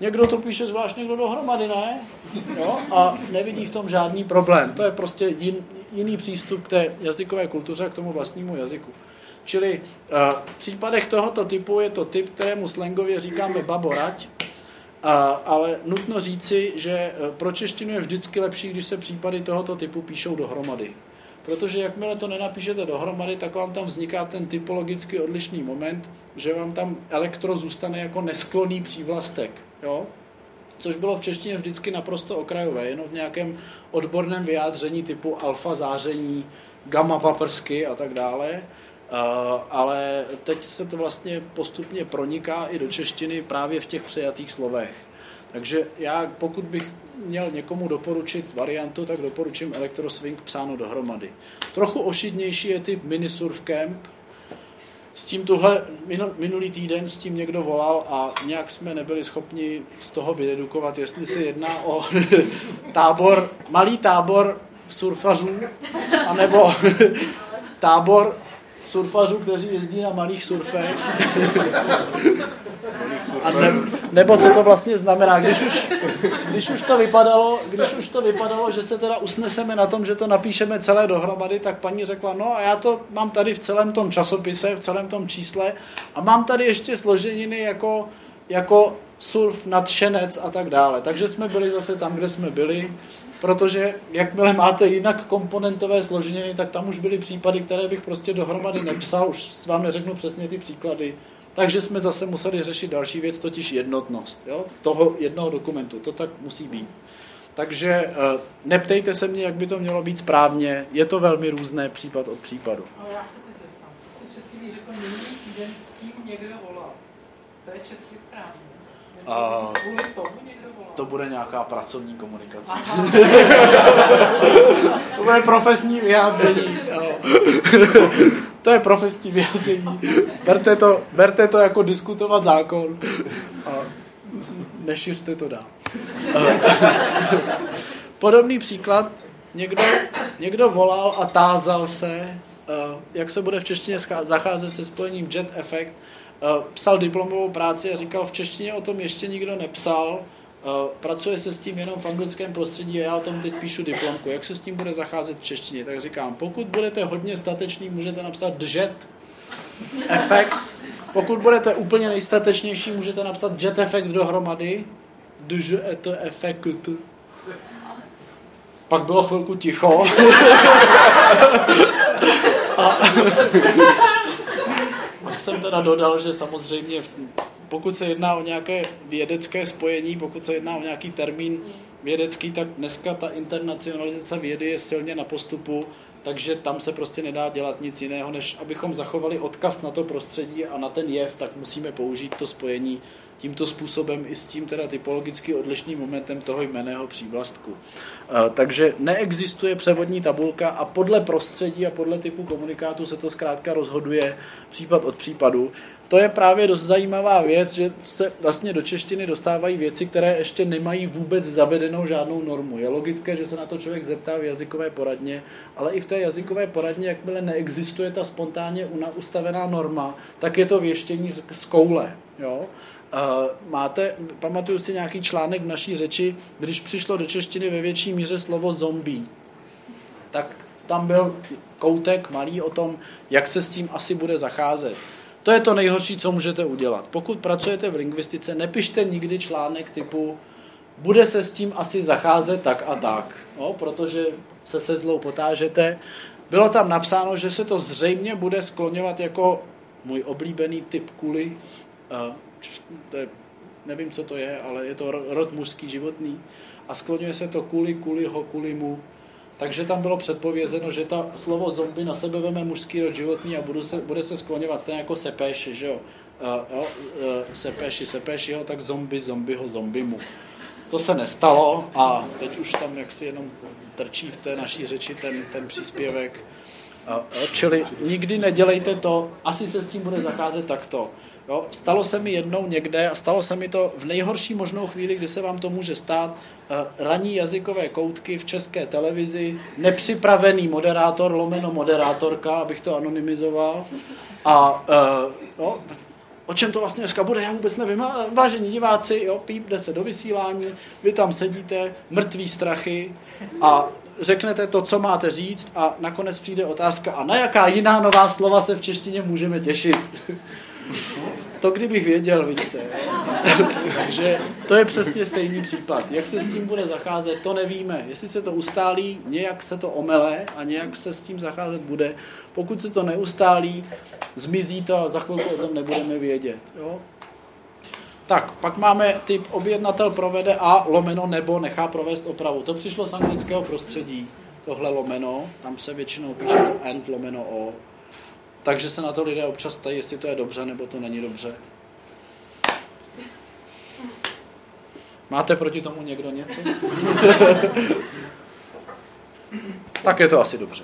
někdo to píše zvlášť, někdo dohromady, ne? Jo? A nevidí v tom žádný problém. To je prostě jin, jiný přístup k té jazykové kultuře a k tomu vlastnímu jazyku. Čili uh, v případech tohoto typu je to typ, kterému slangově říkáme baborať, a, ale nutno říci, že eh, pro češtinu je vždycky lepší, když se případy tohoto typu píšou dohromady. Protože jakmile to nenapíšete dohromady, tak vám tam vzniká ten typologicky odlišný moment, že vám tam elektro zůstane jako neskloný přívlastek. Jo? Což bylo v češtině vždycky naprosto okrajové, jenom v nějakém odborném vyjádření typu alfa záření, gamma paprsky a tak dále. Ale teď se to vlastně postupně proniká i do češtiny právě v těch přejatých slovech. Takže já, pokud bych měl někomu doporučit variantu, tak doporučím Electroswing psáno dohromady. Trochu ošidnější je typ Mini Surf Camp. S tím tuhle minulý týden s tím někdo volal a nějak jsme nebyli schopni z toho vyedukovat, jestli se jedná o tábor, malý tábor surfařů, anebo tábor surfařů, kteří jezdí na malých surfech. A ne, nebo co to vlastně znamená, když už, když už to vypadalo, když už to vypadalo, že se teda usneseme na tom, že to napíšeme celé dohromady, tak paní řekla, no a já to mám tady v celém tom časopise, v celém tom čísle a mám tady ještě složeniny jako, jako surf, nadšenec a tak dále. Takže jsme byli zase tam, kde jsme byli protože jakmile máte jinak komponentové složeniny, tak tam už byly případy, které bych prostě dohromady nepsal, už vám neřeknu přesně ty příklady. Takže jsme zase museli řešit další věc, totiž jednotnost jo? toho jednoho dokumentu. To tak musí být. Takže eh, neptejte se mě, jak by to mělo být správně, je to velmi různé případ od případu. Ale já se teď zeptám, jsi před chvílí řekl, minulý týden s tím někdo volal. To je česky správně. Kvůli tomu někdo. To bude nějaká pracovní komunikace. to bude profesní vyjádření. to je profesní vyjádření. Berte to, berte to jako diskutovat zákon a nešiřte to dál. Podobný příklad, někdo, někdo volal a tázal se, jak se bude v češtině zacházet se spojením jet effect, psal diplomovou práci a říkal, v češtině o tom ještě nikdo nepsal, pracuje se s tím jenom v anglickém prostředí a já o tom teď píšu diplomku. Jak se s tím bude zacházet v češtině? Tak říkám, pokud budete hodně statečný, můžete napsat jet efekt. Pokud budete úplně nejstatečnější, můžete napsat jet efekt dohromady. Jet efekt. Pak bylo chvilku ticho. a pak jsem teda dodal, že samozřejmě pokud se jedná o nějaké vědecké spojení, pokud se jedná o nějaký termín vědecký, tak dneska ta internacionalizace vědy je silně na postupu, takže tam se prostě nedá dělat nic jiného, než abychom zachovali odkaz na to prostředí a na ten jev, tak musíme použít to spojení tímto způsobem i s tím teda typologicky odlišným momentem toho jmeného přívlastku. Takže neexistuje převodní tabulka a podle prostředí a podle typu komunikátu se to zkrátka rozhoduje případ od případu. To je právě dost zajímavá věc, že se vlastně do češtiny dostávají věci, které ještě nemají vůbec zavedenou žádnou normu. Je logické, že se na to člověk zeptá v jazykové poradně, ale i v té jazykové poradně, jakmile neexistuje ta spontánně ustavená norma, tak je to věštění z koule. Jo? Uh, máte, pamatuju si nějaký článek v naší řeči, když přišlo do češtiny ve větší míře slovo zombie, tak tam byl koutek malý o tom, jak se s tím asi bude zacházet. To je to nejhorší, co můžete udělat. Pokud pracujete v lingvistice, nepište nikdy článek typu bude se s tím asi zacházet tak a tak, no, protože se se zlou potážete. Bylo tam napsáno, že se to zřejmě bude skloňovat jako můj oblíbený typ kuli, uh, to je, nevím, co to je, ale je to rod mužský životný, a skloňuje se to kuli, kuliho, kulimu, takže tam bylo předpovězeno, že ta slovo zombie na sebe veme mužský rod životní a bude se, bude se skloňovat stejně jako sepéši, že jo? Uh, jo uh, sepéši, sepéši, jo, tak zombie, zombiho, zombimu. To se nestalo a teď už tam jaksi jenom trčí v té naší řeči ten, ten příspěvek. Čili nikdy nedělejte to, asi se s tím bude zacházet takto. Jo, stalo se mi jednou někde a stalo se mi to v nejhorší možnou chvíli, kdy se vám to může stát, uh, raní jazykové koutky v české televizi, nepřipravený moderátor, lomeno moderátorka, abych to anonymizoval. A uh, jo, o čem to vlastně dneska bude, já vůbec nevím. Vážení diváci, jo, píp, jde se do vysílání, vy tam sedíte, mrtví strachy a řeknete to, co máte říct a nakonec přijde otázka, a na jaká jiná nová slova se v češtině můžeme těšit? To kdybych věděl, vidíte. Takže to je přesně stejný případ. Jak se s tím bude zacházet, to nevíme. Jestli se to ustálí, nějak se to omele a nějak se s tím zacházet bude. Pokud se to neustálí, zmizí to a za chvilku o tom nebudeme vědět. Jo? Tak, pak máme typ objednatel provede a lomeno nebo nechá provést opravu. To přišlo z anglického prostředí, tohle lomeno, tam se většinou píše to and lomeno o. Takže se na to lidé občas ptají, jestli to je dobře nebo to není dobře. Máte proti tomu někdo něco? tak je to asi dobře.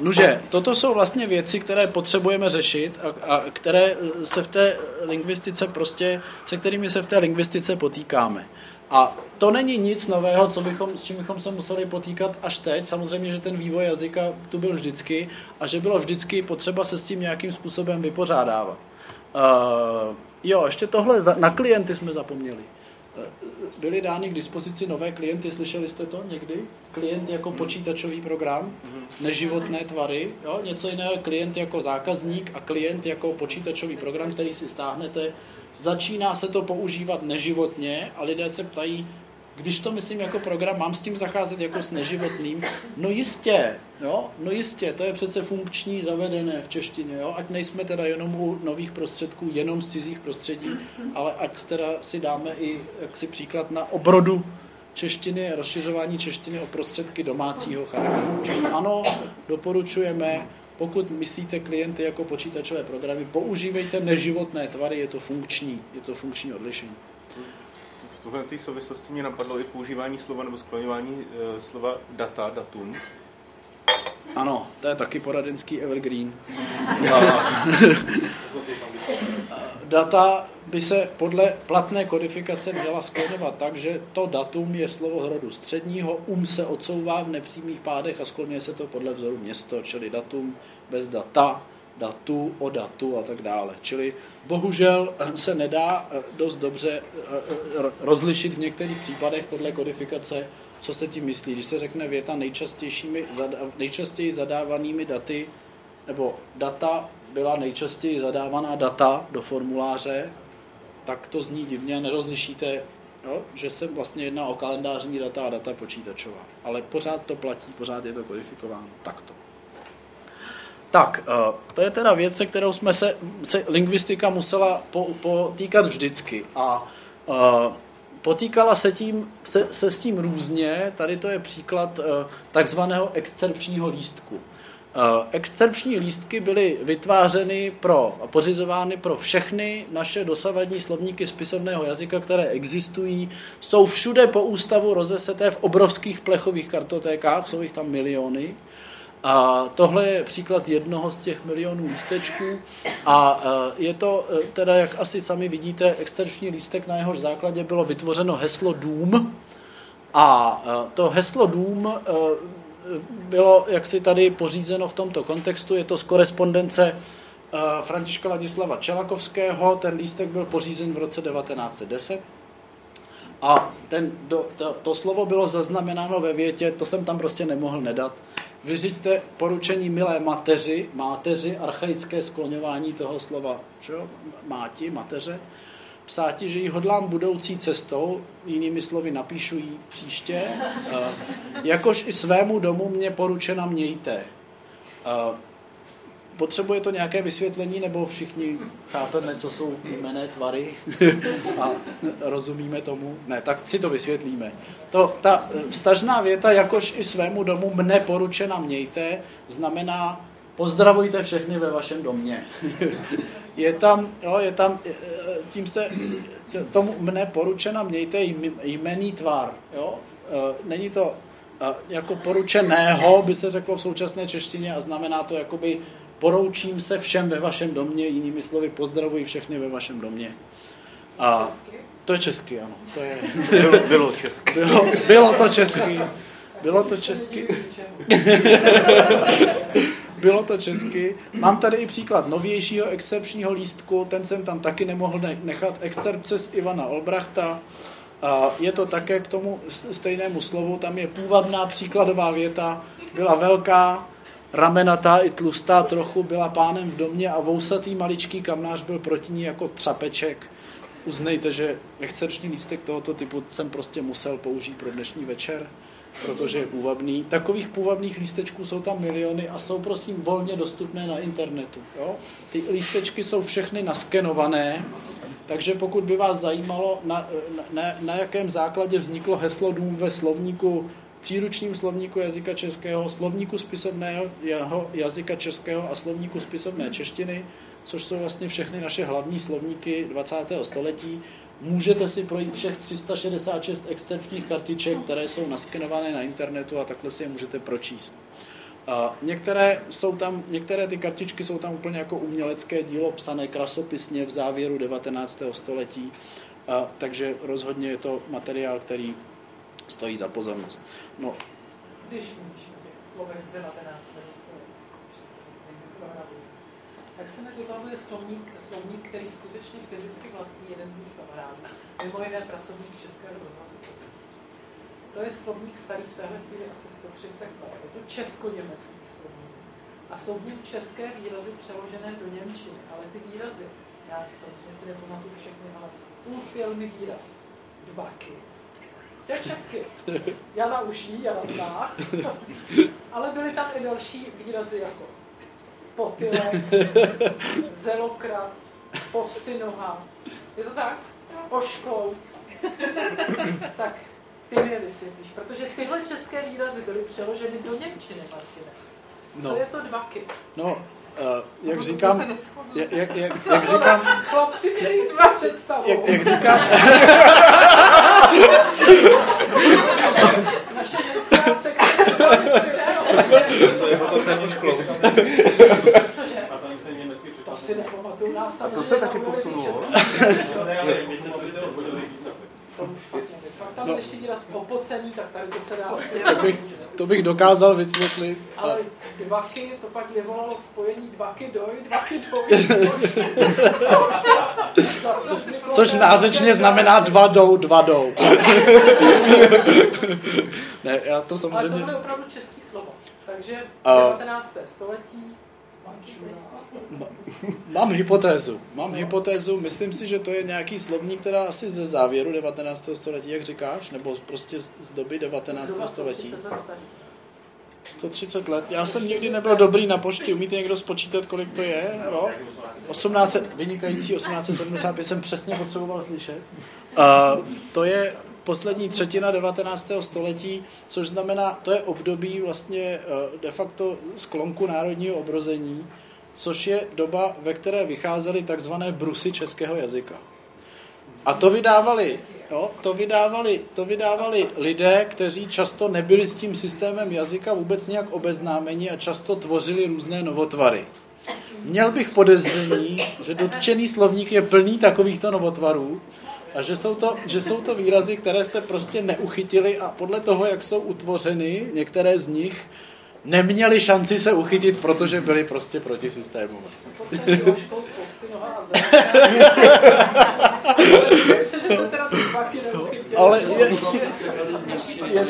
Nuže, toto jsou vlastně věci, které potřebujeme řešit a, a které se v té lingvistice prostě, se kterými se v té lingvistice potýkáme. A to není nic nového, co bychom, s čím bychom se museli potýkat až teď. Samozřejmě, že ten vývoj jazyka tu byl vždycky a že bylo vždycky potřeba se s tím nějakým způsobem vypořádávat. Uh, jo, ještě tohle, na klienty jsme zapomněli byly dány k dispozici nové klienty, slyšeli jste to někdy? Klient jako počítačový program, neživotné tvary, jo? něco jiného klient jako zákazník a klient jako počítačový program, který si stáhnete. Začíná se to používat neživotně a lidé se ptají, když to myslím jako program, mám s tím zacházet jako s neživotným? No jistě, jo? no jistě, to je přece funkční, zavedené v češtině, jo? ať nejsme teda jenom u nových prostředků, jenom z cizích prostředí, ale ať teda si dáme i jaksi příklad na obrodu češtiny, rozšiřování češtiny o prostředky domácího charakteru. Ano, doporučujeme, pokud myslíte klienty jako počítačové programy, používejte neživotné tvary, je to funkční, je to funkční odlišení tuhle té souvislosti mě napadlo i používání slova nebo skloňování e, slova data, datum. Ano, to je taky poradenský evergreen. data by se podle platné kodifikace měla skloňovat tak, že to datum je slovo hrodu středního, um se odsouvá v nepřímých pádech a skloňuje se to podle vzoru město, čili datum bez data, datu, o datu a tak dále. Čili bohužel se nedá dost dobře eh, eh, rozlišit v některých případech podle kodifikace, co se tím myslí. Když se řekne věta nejčastějšími, nejčastěji zadávanými daty, nebo data byla nejčastěji zadávaná data do formuláře, tak to zní divně, nerozlišíte, jo, že se vlastně jedná o kalendářní data a data počítačová. Ale pořád to platí, pořád je to kodifikováno takto. Tak, eh, to je teda věc, se kterou jsme se, se lingvistika musela potýkat vždycky. A uh, potýkala se, tím, se, se s tím různě. Tady to je příklad uh, takzvaného excerpčního lístku. Uh, excerpční lístky byly vytvářeny pro, a pořizovány pro všechny naše dosavadní slovníky spisovného jazyka, které existují. Jsou všude po ústavu rozeseté v obrovských plechových kartotékách, jsou jich tam miliony. A tohle je příklad jednoho z těch milionů lístečků. A e, je to e, teda, jak asi sami vidíte, exterční lístek, na jehož základě bylo vytvořeno heslo dům. A e, to heslo dům bylo jaksi tady pořízeno v tomto kontextu, je to z korespondence Františka Ladislava Čelakovského, ten lístek byl pořízen v roce 1910 a ten, to, to slovo bylo zaznamenáno ve větě, to jsem tam prostě nemohl nedat, vyřiďte poručení milé mateři, máteři, archaické skloňování toho slova, jo? máti, mateře, psáti, že ji hodlám budoucí cestou, jinými slovy napíšu jí příště, uh, jakož i svému domu mě poručena mějte. Potřebuje to nějaké vysvětlení, nebo všichni chápeme, co jsou jmené tvary a rozumíme tomu? Ne, tak si to vysvětlíme. To, ta vztažná věta, jakož i svému domu mne poručena mějte, znamená pozdravujte všechny ve vašem domě. je tam, jo, je tam, tím se, tomu mne poručena mějte jmený tvar. Jo? Není to jako poručeného by se řeklo v současné češtině a znamená to jakoby poroučím se všem ve vašem domě, jinými slovy pozdravuji všechny ve vašem domě. A to je česky, ano. To je, Bylo, bylo česky. bylo, bylo to česky. Bylo to česky. Bylo to česky. Mám tady i příklad novějšího excerpčního lístku, ten jsem tam taky nemohl ne- nechat. Excerpce z Ivana Olbrachta. A je to také k tomu stejnému slovu, tam je půvabná příkladová věta. Byla velká, ramenatá i tlustá trochu, byla pánem v domě a vousatý maličký kamnář byl proti ní jako třapeček. Uznejte, že excerpční lístek tohoto typu jsem prostě musel použít pro dnešní večer, protože je půvabný. Takových půvabných lístečků jsou tam miliony a jsou prosím volně dostupné na internetu. Jo? Ty lístečky jsou všechny naskenované, takže pokud by vás zajímalo, na, na, na jakém základě vzniklo heslo dům ve slovníku příručním slovníku jazyka českého, slovníku spisovného jeho jazyka českého a slovníku spisovné češtiny, což jsou vlastně všechny naše hlavní slovníky 20. století. Můžete si projít všech 366 exterčních kartiček, které jsou naskenované na internetu a takhle si je můžete pročíst. A některé, jsou tam, některé ty kartičky jsou tam úplně jako umělecké dílo psané krasopisně v závěru 19. století, a, takže rozhodně je to materiál, který stojí za pozornost. No, Když mluvíš slovech z 19. století, tak se mi vybavuje slovník, slovník, který skutečně fyzicky vlastní jeden z mých kamarádů. Mimo jiné pracovník Českého rozhlasu. To je slovník starý v téhle chvíli asi 130 let. Je to česko-německý slovník. A jsou v něm české výrazy přeložené do Němčiny. Ale ty výrazy, já samozřejmě si nepamatuju všechny, ale úchvěl mi výraz. Dvaky. To je česky. Jana už ví, Jana zná. Ale byly tam i další výrazy jako potylek, zelokrat, povsinoha. Je to tak? Ošklout. tak ty mi je vysvětlíš, protože tyhle české výrazy byly přeloženy do Němčiny, Martine. Co No. je to dvaky? no uh, jak říkám, jak, jak, jak, jak říkám, Chlapci mi nejsou představou. jak, jak říkám, Naše sekce Co je potom ten? Cože? To si nepamatuju, nás A to se taky posunulo. To už fakt nevím. Pak tam no. ještě výraz opocený, tak tady to se dá asi... to bych, to bych dokázal vysvětlit. Ale dvaky, to pak vyvolalo spojení dvaky doj, dvaky doj. Což, Což nářečně znamená dva jdou, dva jdou. ne, já to Ale samozřejmě... tohle je opravdu český slovo. Takže A- 19. století. Mám hypotézu. Mám hypotézu, myslím si, že to je nějaký slovník, která asi ze závěru 19. století, jak říkáš, nebo prostě z doby 19. Zhruba století. 130 let starý. 130 let. Já jsem nikdy nebyl dobrý na počty. Umíte někdo spočítat, kolik to je? Rok? 18, vynikající 1875 jsem přesně potřeboval slyšet. Uh, to je poslední třetina 19. století, což znamená, to je období vlastně uh, de facto sklonku národního obrození, což je doba, ve které vycházely takzvané brusy českého jazyka. A to vydávali, jo, to vydávali, to vydávali lidé, kteří často nebyli s tím systémem jazyka vůbec nějak obeznámeni a často tvořili různé novotvary. Měl bych podezření, že dotčený slovník je plný takovýchto novotvarů a že jsou, to, že jsou to výrazy, které se prostě neuchytily a podle toho, jak jsou utvořeny, některé z nich neměli šanci se uchytit, protože byli prostě proti systému. Myslím že se teda. Ale je, je,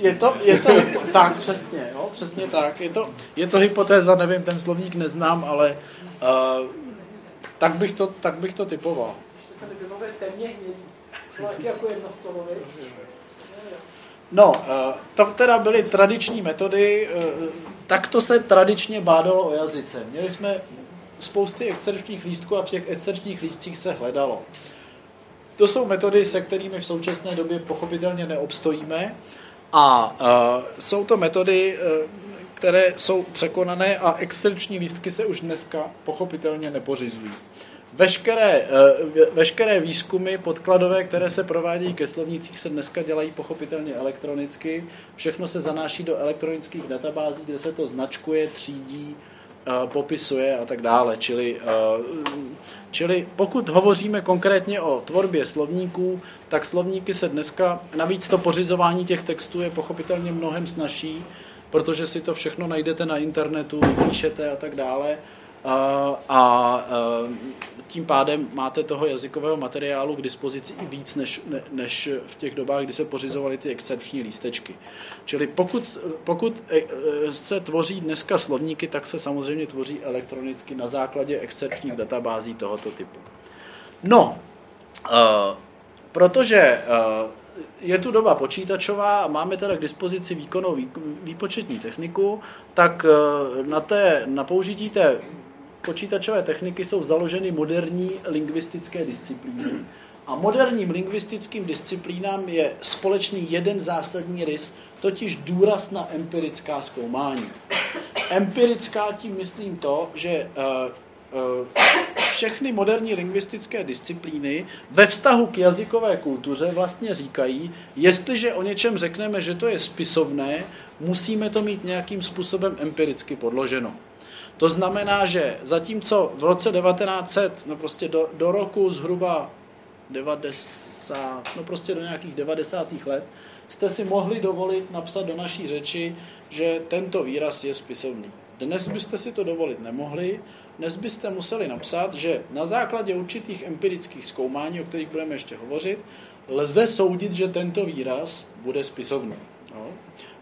je, to, je to, tak přesně, jo, přesně tak. Je to, je to hypotéza, nevím, ten slovník neznám, ale uh, tak, bych to, tak bych to typoval. Se temně hnědý. To jako jedno slovo, víš? No, uh, to teda byly tradiční metody, uh, takto se tradičně bádalo o jazyce. Měli jsme spousty exterčních lístků a v těch exterčních lístcích se hledalo. To jsou metody, se kterými v současné době pochopitelně neobstojíme a uh, jsou to metody, uh, které jsou překonané a exterční lístky se už dneska pochopitelně nepořizují. veškeré, eh, veškeré výzkumy podkladové, které se provádějí ke slovnících, se dneska dělají pochopitelně elektronicky. Všechno se zanáší do elektronických databází, kde se to značkuje, třídí, popisuje a tak dále. Čili, eh, čili pokud hovoříme konkrétně o tvorbě slovníků, tak slovníky se dneska, navíc to pořizování těch textů je pochopitelně mnohem snažší, protože si to všechno najdete na internetu, píšete a tak dále. A, a tím pádem máte toho jazykového materiálu k dispozici i víc než, než v těch dobách, kdy se pořizovaly ty excepční lístečky. Čili pokud, pokud e, e, se tvoří dneska slovníky, tak se samozřejmě tvoří elektronicky na základě excepčních databází tohoto typu. No, protože je tu doba počítačová a máme teda k dispozici výkonnou výpočetní techniku, tak na, té, na použití té počítačové techniky jsou založeny moderní lingvistické disciplíny. A moderním lingvistickým disciplínám je společný jeden zásadní rys, totiž důraz na empirická zkoumání. Empirická tím myslím to, že uh, uh, všechny moderní lingvistické disciplíny ve vztahu k jazykové kultuře vlastně říkají, jestliže o něčem řekneme, že to je spisovné, musíme to mít nějakým způsobem empiricky podloženo. To znamená, že zatímco v roce 1900, no prostě do, do roku zhruba 90, no prostě do nějakých 90. let, jste si mohli dovolit napsat do naší řeči, že tento výraz je spisovný. Dnes byste si to dovolit nemohli, dnes byste museli napsat, že na základě určitých empirických zkoumání, o kterých budeme ještě hovořit, lze soudit, že tento výraz bude spisovný. No.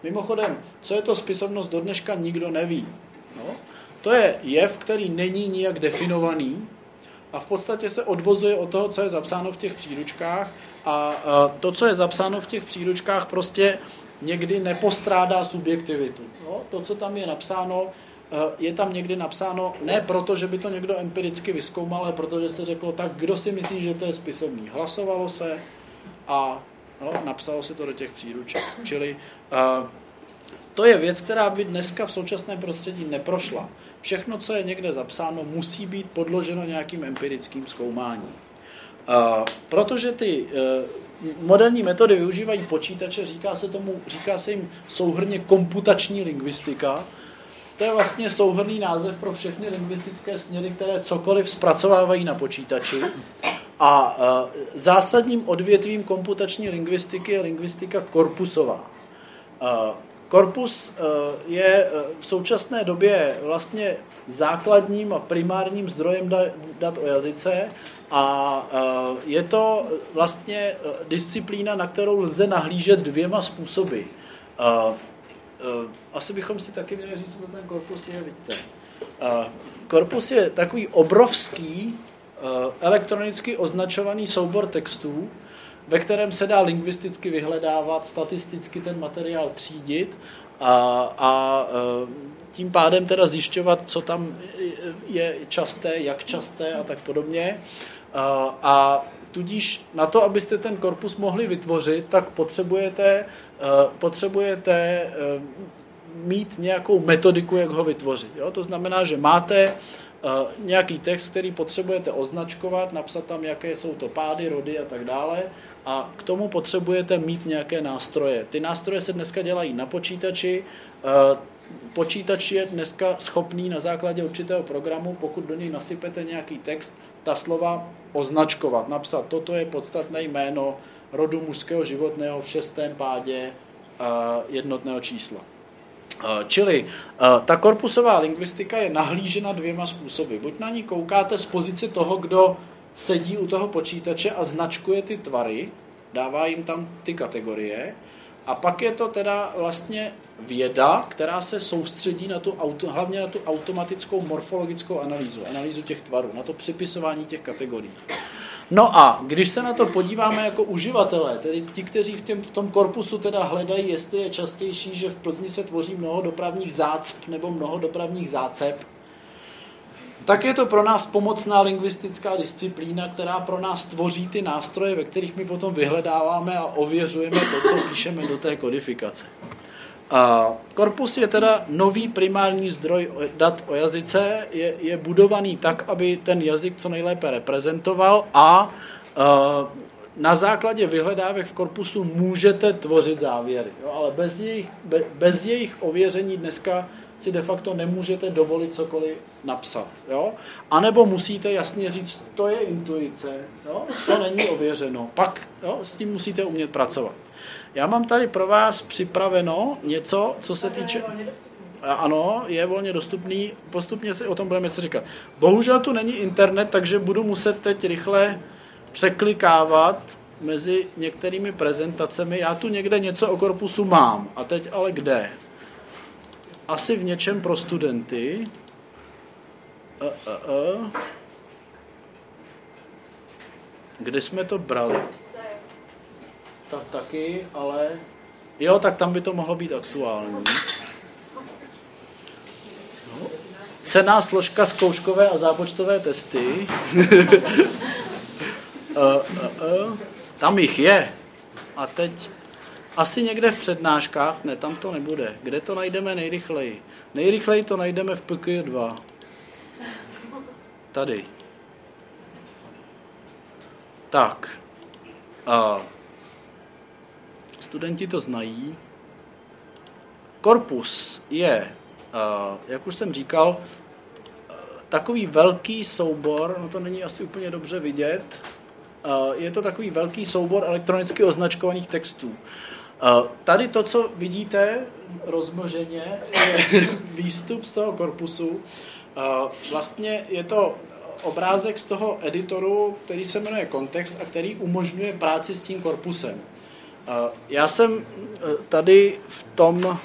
Mimochodem, co je to spisovnost, do dneška nikdo neví. No. To je jev, který není nijak definovaný a v podstatě se odvozuje od toho, co je zapsáno v těch příručkách a to, co je zapsáno v těch příručkách, prostě někdy nepostrádá subjektivitu. No, to, co tam je napsáno, je tam někdy napsáno ne proto, že by to někdo empiricky vyskoumal, ale protože se řeklo, tak kdo si myslí, že to je spisovný. Hlasovalo se a no, napsalo se to do těch příruček. Čili uh, to je věc, která by dneska v současném prostředí neprošla. Všechno, co je někde zapsáno, musí být podloženo nějakým empirickým zkoumáním. Protože ty e, moderní metody využívají počítače, říká se, tomu, říká se jim souhrně komputační lingvistika. To je vlastně souhrný název pro všechny lingvistické směry, které cokoliv zpracovávají na počítači. A e, zásadním odvětvím komputační lingvistiky je lingvistika korpusová. Korpus eh, je eh, v současné době vlastně základním a primárním zdrojem dat o jazyce a eh, je to vlastně disciplína, na kterou lze nahlížet dvěma způsoby. Asi bychom si taky měli říct, co ten korpus je, vidíte. Korpus je takový obrovský elektronicky označovaný soubor textů, ve kterém se dá lingvisticky vyhledávat, statisticky ten materiál třídit a, a e, tím pádem teda zjišťovat, co tam je časté, jak časté a tak podobně. A, a tudíž na to, abyste ten korpus mohli vytvořit, tak potřebujete, e, potřebujete e, mít nějakou metodiku, jak ho vytvořit. Jo? To znamená, že máte nějaký text, který potřebujete označkovat, napsat tam, jaké jsou to pády, rody a tak dále a k tomu potřebujete mít nějaké nástroje. Ty nástroje se dneska dělají na počítači, eh, počítač je dneska schopný na základě určitého programu, pokud do něj nasypete nějaký text, ta slova označkovat, napsat, toto je podstatné jméno rodu mužského životného v šestém pádě eh, jednotného čísla. Eh, čili ta korpusová lingvistika je nahlížena dvěma způsoby. Buď na ní koukáte z pozice toho, kdo sedí u toho počítače a značkuje ty tvary, dává jim tam ty kategorie a pak je to teda vlastně věda, která se soustředí na tu auto, hlavně na tu automatickou morfologickou analýzu, analýzu těch tvarů, na to připisování těch kategorií. No a když se na to podíváme jako uživatelé, tedy ti, kteří v, těm, v tom korpusu teda hledají, jestli je častější, že v Plzni se tvoří mnoho dopravních zácp nebo mnoho dopravních zácep, tak je to pro nás pomocná lingvistická disciplína, která pro nás tvoří ty nástroje, ve kterých my potom vyhledáváme a ověřujeme to, co píšeme do té kodifikace. A korpus je teda nový primární zdroj dat o jazyce, je, je budovaný tak, aby ten jazyk co nejlépe reprezentoval a uh, na základě vyhledávek v korpusu můžete tvořit závěry, jo, ale bez jejich, be, bez jejich ověření dneska si de facto nemůžete dovolit cokoliv napsat. Jo? A nebo musíte jasně říct, to je intuice, jo? to není ověřeno. Pak jo, s tím musíte umět pracovat. Já mám tady pro vás připraveno něco, co se týče... Ano, je volně dostupný, postupně si o tom budeme něco říkat. Bohužel tu není internet, takže budu muset teď rychle překlikávat mezi některými prezentacemi. Já tu někde něco o korpusu mám, a teď ale kde? Asi v něčem pro studenty. Uh, uh, uh. Kde jsme to brali? Tak taky, ale... Jo, tak tam by to mohlo být aktuální. No. Cená složka zkouškové a zápočtové testy. uh, uh, uh. Tam jich je. A teď asi někde v přednáškách, ne, tam to nebude. Kde to najdeme nejrychleji? Nejrychleji to najdeme v PQ2. Tady. Tak. Uh, studenti to znají. Korpus je, jak už jsem říkal, takový velký soubor, no to není asi úplně dobře vidět, je to takový velký soubor elektronicky označkovaných textů. Tady to, co vidíte rozmlženě, je výstup z toho korpusu. Vlastně je to obrázek z toho editoru, který se jmenuje Kontext a který umožňuje práci s tím korpusem. Já jsem eh, tady v tom,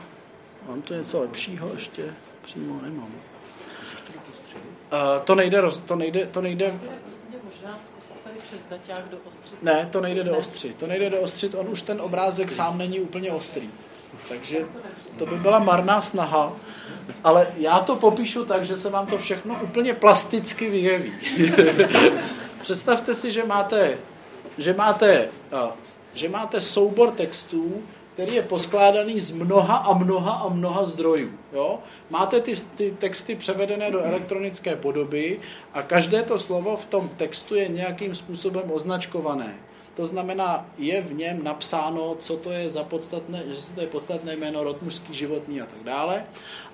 mám tu něco lepšího ještě, přímo nemám. To nejde, to nejde, to nejde, ne, to nejde doostřit. To nejde doostřit, on už ten obrázek sám není úplně ostrý. Takže to by byla marná snaha. Ale já to popíšu tak, že se vám to všechno úplně plasticky vyjeví. Představte si, že máte, že máte že máte soubor textů, který je poskládaný z mnoha a mnoha a mnoha zdrojů. Jo? Máte ty, ty texty převedené do elektronické podoby a každé to slovo v tom textu je nějakým způsobem označkované. To znamená, je v něm napsáno, co to je za podstatné, že to je podstatné jméno, rod mužský, životní a tak dále.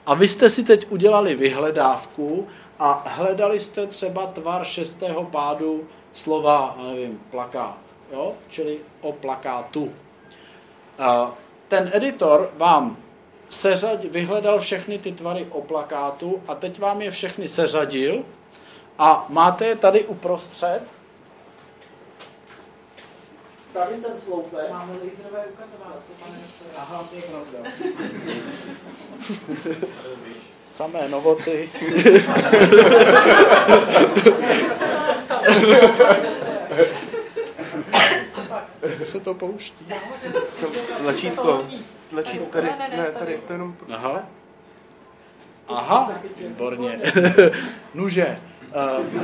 A vy jste si teď udělali vyhledávku a hledali jste třeba tvar šestého pádu slova, nevím, plakát jo? čili o plakátu. Ten editor vám seřad, vyhledal všechny ty tvary o plakátu a teď vám je všechny seřadil a máte je tady uprostřed. Tady ten sloupec. Máme laserové ukazovatele, pane Aha, to je pravda. Samé novoty. se to pouští. Tlačítko. Tlačítko tady, ne, tady, to jenom... Aha. Aha, výborně. Nuže. Uh, uh,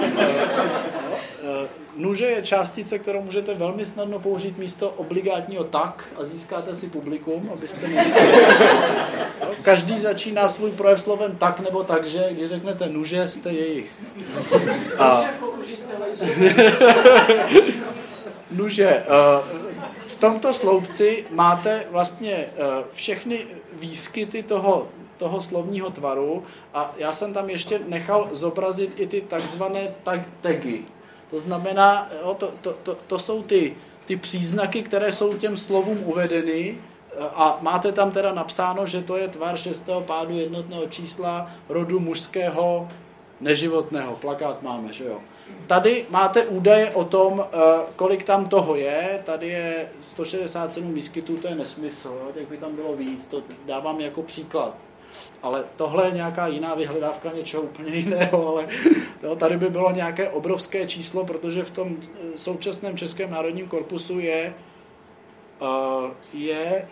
uh, Nuže je částice, kterou můžete velmi snadno použít místo obligátního tak a získáte si publikum, abyste neříkali. Každý začíná svůj projev slovem tak nebo tak, že když řeknete nuže, jste jejich. A... Nuže, eh, v tomto sloupci máte vlastně eh, všechny výskyty toho, toho slovního tvaru a já jsem tam ještě nechal zobrazit i ty takzvané tag, tagy. To znamená, jo, to, to, to, to jsou ty, ty příznaky, které jsou těm slovům uvedeny eh, a máte tam teda napsáno, že to je tvar šestého pádu jednotného čísla rodu mužského neživotného. Plakát máme, že jo. Tady máte údaje o tom, eh, kolik tam toho je. Tady je 167 výskytů, to je nesmysl, jak by tam bylo víc. To dávám jako příklad. Ale tohle je nějaká jiná vyhledávka něčeho úplně jiného, ale jo, tady by bylo nějaké obrovské číslo, protože v tom eh, současném Českém národním korpusu je, uh, je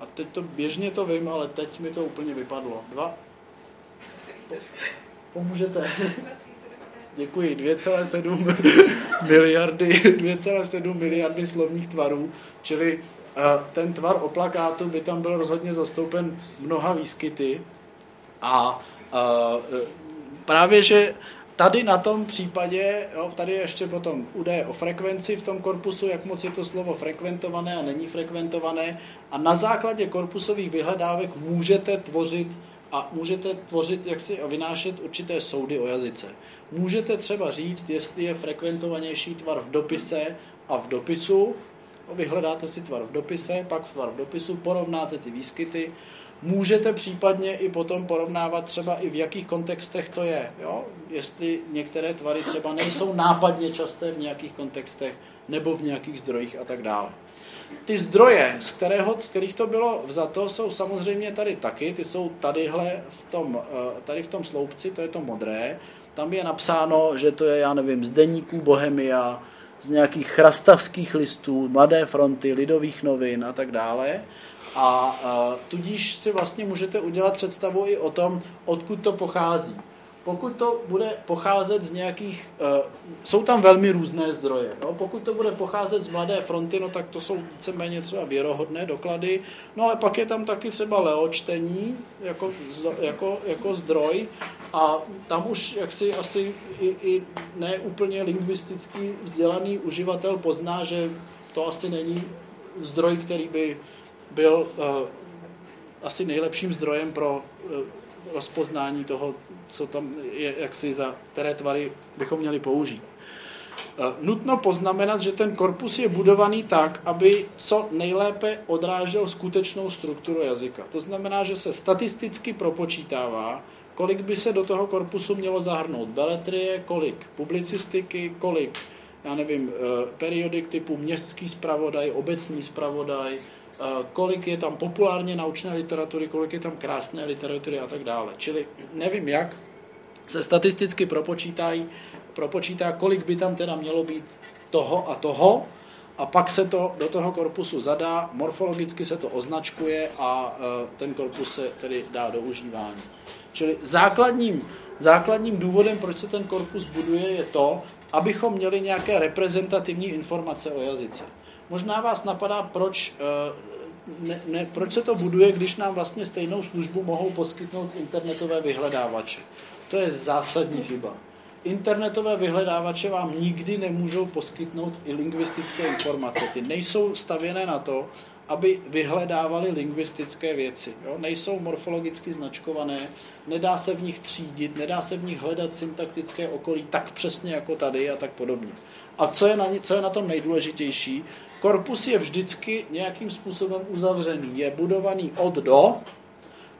a teď to běžně to vím, ale teď mi to úplně vypadlo. Dva? Pomůžete? Děkuji. 2,7 miliardy, 2,7 miliardy slovních tvarů, čili eh, ten tvar o plakátu by tam byl rozhodně zastoupen mnoha výskyty a eh, právě, že tady na tom případě, jo, tady je ještě potom údaje o frekvenci v tom korpusu, jak moc je to slovo frekventované a není frekventované a na základě korpusových vyhledávek můžete tvořit a můžete tvořit jaksi a vynášet určité soudy o jazyce. Můžete třeba říct, jestli je frekventovanější tvar v dopise a v dopisu, vyhledáte si tvar v dopise, pak tvar v dopisu, porovnáte ty výskyty, můžete případně i potom porovnávat třeba i v jakých kontextech to je. Jo? Jestli některé tvary třeba nejsou nápadně časté v nějakých kontextech nebo v nějakých zdrojích a tak dále. Ty zdroje, z, kterého, z kterých to bylo vzato, jsou samozřejmě tady taky, ty jsou tadyhle v tom, eh, tady v tom sloupci, to je to modré, tam je napsáno, že to je, já nevím, z deníků Bohemia, z nějakých chrastavských listů, Mladé fronty, Lidových novin a tak dále. A, a tudíž si vlastně můžete udělat představu i o tom, odkud to pochází. Pokud to bude pocházet z nějakých, uh, jsou tam velmi různé zdroje. No? Pokud to bude pocházet z Mladé fronty, no tak to jsou víceméně třeba věrohodné doklady. No ale pak je tam taky třeba leočtení jako, jako, jako zdroj a tam už jaksi asi i, i neúplně lingvisticky vzdělaný uživatel pozná, že to asi není zdroj, který by byl uh, asi nejlepším zdrojem pro uh, rozpoznání toho, co tam je, jak si za které tvary bychom měli použít. Uh, nutno poznamenat, že ten korpus je budovaný tak, aby co nejlépe odrážel skutečnou strukturu jazyka. To znamená, že se statisticky propočítává, kolik by se do toho korpusu mělo zahrnout beletrie, kolik publicistiky, kolik, já nevím, periodik typu městský zpravodaj, obecní zpravodaj, Eh, kolik je tam populárně naučné literatury, kolik je tam krásné literatury a tak dále. Čili nevím jak, se statisticky propočítají, propočítá, kolik by tam teda mělo být toho a toho, a pak se to do toho korpusu zadá, morfologicky se to označkuje a eh, ten korpus se tedy dá do užívání. Čili základním, základním důvodem, proč se ten korpus buduje, je to, abychom měli nějaké reprezentativní informace o jazyce. Možná vás napadá, proč, eh, ne, ne, proč se to buduje, když nám vlastně stejnou službu mohou poskytnout internetové vyhledávače. To je zásadní chyba. Internetové vyhledávače vám nikdy nemůžou poskytnout i lingvistické informace. Ty nejsou stavěné na to, aby vyhledávali lingvistické věci. Jo? Nejsou morfologicky značkované, nedá se v nich třídit, nedá se v nich hledat syntaktické okolí tak přesně jako tady a tak podobně. A co je na, co je na tom nejdůležitější? Korpus je vždycky nějakým způsobem uzavřený, je budovaný od do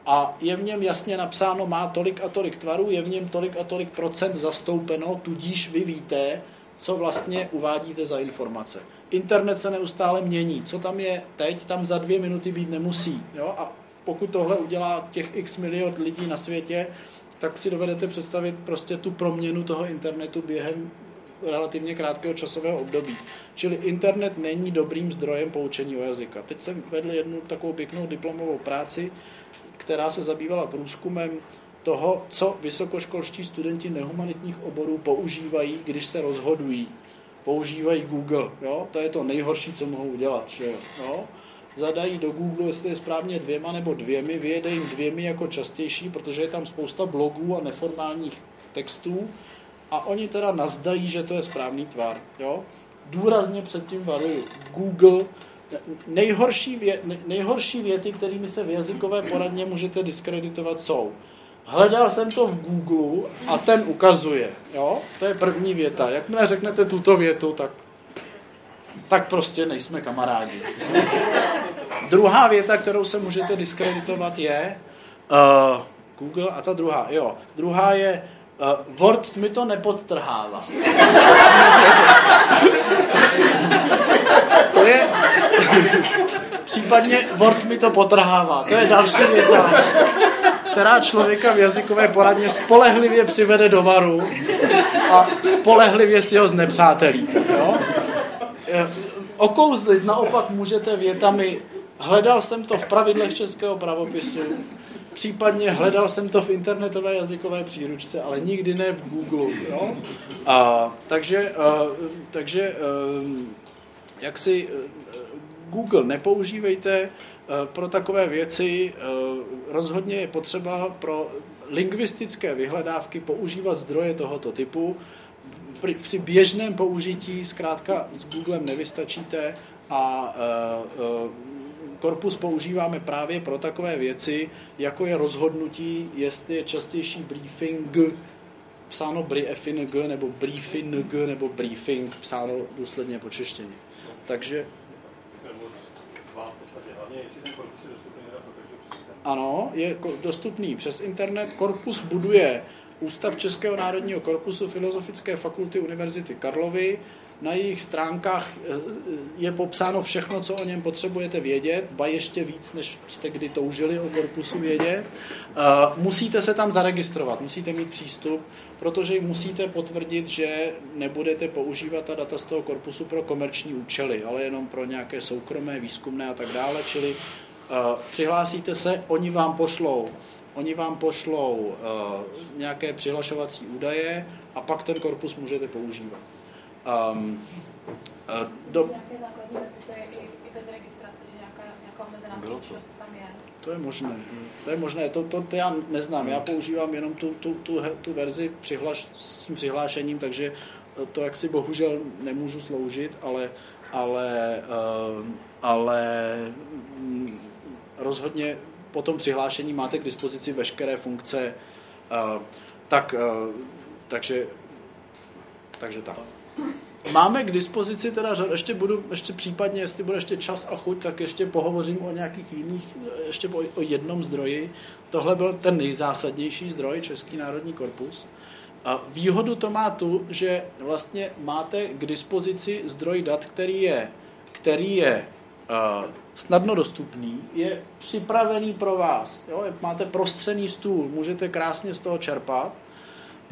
a je v něm jasně napsáno, má tolik a tolik tvarů, je v něm tolik a tolik procent zastoupeno, tudíž vy víte, co vlastně uvádíte za informace. Internet se neustále mění. Co tam je teď, tam za dvě minuty být nemusí. Jo? A pokud tohle udělá těch x miliard lidí na světě, tak si dovedete představit prostě tu proměnu toho internetu během relativně krátkého časového období. Čili internet není dobrým zdrojem poučení o jazyka. Teď jsem vedl jednu takovou pěknou diplomovou práci, která se zabývala průzkumem toho, co vysokoškolští studenti nehumanitních oborů používají, když se rozhodují. Používají Google. Jo? To je to nejhorší, co mohou udělat. Že jo? Zadají do Google, jestli je správně dvěma nebo dvěmi, vyjede jim dvěmi jako častější, protože je tam spousta blogů a neformálních textů a oni teda nazdají, že to je správný tvar. Jo? Důrazně předtím varuju. Google, nejhorší, vě, nejhorší věty, kterými se v jazykové poradně můžete diskreditovat, jsou Hledal jsem to v Google a ten ukazuje. Jo? To je první věta. Jakmile řeknete tuto větu, tak, tak prostě nejsme kamarádi. druhá věta, kterou se můžete diskreditovat, je uh, Google a ta druhá, jo. Druhá je Uh, Word mi to nepodtrhává. to je... Případně Word mi to potrhává. To je další věta, která člověka v jazykové poradně spolehlivě přivede do varu a spolehlivě si ho znepřátelíte. Jo? Eh, okouzlit naopak můžete větami Hledal jsem to v pravidlech českého pravopisu, Případně hledal jsem to v internetové jazykové příručce, ale nikdy ne v Google. Jo? A, takže, a, takže a, jak si Google nepoužívejte eh, pro takové věci. eh, Rozhodně je potřeba pro lingvistické vyhledávky používat zdroje tohoto typu. Při- běžném použití zkrátka s Googlem nevystačíte a eh, eh, korpus používáme právě pro takové věci, jako je rozhodnutí, jestli je častější briefing psáno briefing nebo briefing nebo briefing psáno důsledně po češtině. Takže ano, je dostupný přes internet. Korpus buduje Ústav Českého národního korpusu Filozofické fakulty Univerzity Karlovy. Na jejich stránkách eh, je popsáno všechno, co o něm potřebujete vědět, ba ještě víc, než jste kdy toužili o korpusu vědět. Eh, Musíte se tam zaregistrovat, musíte mít přístup, protože musíte potvrdit, že nebudete používat ta data z toho korpusu pro komerční účely, ale jenom pro nějaké soukromé, výzkumné a tak dále, čili Uh, přihlásíte se, oni vám pošlou, oni vám pošlou nějaké přihlašovací údaje a pak ten korpus můžete používat. Um, uh, do, Bylo to. příležitost tam je. to je možné. To je možné, to, to, to já neznám. Já používám jenom tu, tu, tu, tu verzi přihlaš, s tím přihlášením, takže eh, to jak si bohužel nemůžu sloužit, ale, ale, uh, ale mm, rozhodně po tom přihlášení máte k dispozici veškeré funkce. Uh, tak, takže, takže tak. Máme k dispozici teda, řad- ještě budu, ještě případně, jestli bude ještě čas a chuť, tak ještě pohovořím o nějakých jiných, ještě o, o jednom zdroji. Tohle byl ten nejzásadnější zdroj, Český národní korpus. A výhodu to má tu, že vlastně máte k dispozici zdroj dat, který je, který je uh, snadno dostupný, je připravený pro vás. Jo? Máte prostřený stůl, můžete krásně z toho čerpat.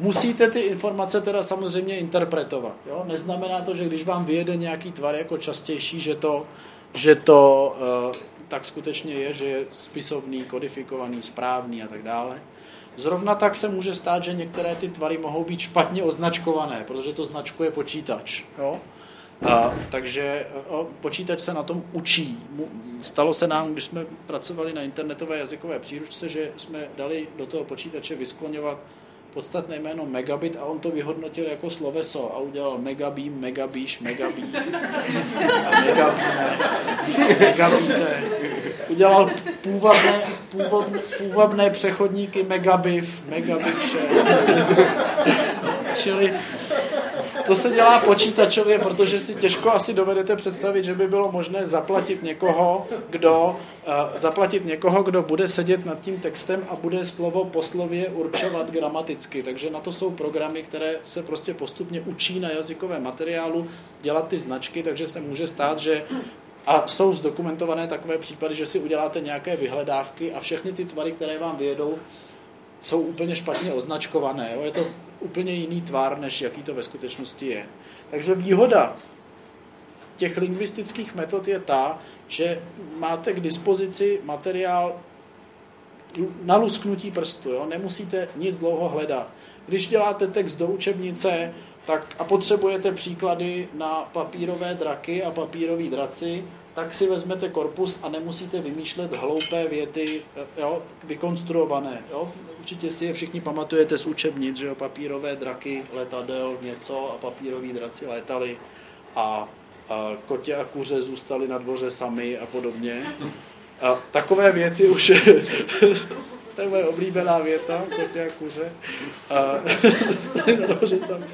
Musíte ty informace teda samozřejmě interpretovat. Jo? Neznamená to, že když vám vyjede nějaký tvar jako častější, že to, že to uh, tak skutečně je, že je spisovný, kodifikovaný, správný a tak dále. Zrovna tak se může stát, že některé ty tvary mohou být špatně označkované, protože to značkuje počítač. Jo? A, takže o, počítač se na tom učí. Stalo se nám, když jsme pracovali na internetové jazykové příručce, že jsme dali do toho počítače vyskloňovat podstatné jméno megabit a on to vyhodnotil jako sloveso a udělal megabím, megabíš, megabí, megabíme, megabíte. Udělal půvabné, půvabné, půvabné přechodníky megabiv, megabivše. Čili to se dělá počítačově, protože si těžko asi dovedete představit, že by bylo možné zaplatit někoho, kdo, uh, zaplatit někoho, kdo bude sedět nad tím textem a bude slovo po slově určovat gramaticky. Takže na to jsou programy, které se prostě postupně učí na jazykovém materiálu dělat ty značky, takže se může stát, že a jsou zdokumentované takové případy, že si uděláte nějaké vyhledávky a všechny ty tvary, které vám vyjedou, jsou úplně špatně označkované. Jo? Je to úplně jiný tvar, než jaký to ve skutečnosti je. Takže výhoda těch lingvistických metod je ta, že máte k dispozici materiál na lusknutí prstu. Jo? Nemusíte nic dlouho hledat. Když děláte text do učebnice tak a potřebujete příklady na papírové draky a papírový draci, tak si vezmete korpus a nemusíte vymýšlet hloupé věty, jo, vykonstruované. Jo. Určitě si je všichni pamatujete z učebnic, že jo, papírové draky, letadel, něco a papíroví draci létali a, a kotě a kuře zůstali na dvoře sami a podobně. A takové věty už to je moje oblíbená věta, kotě a kuře. A, zůstali na dvoře sami.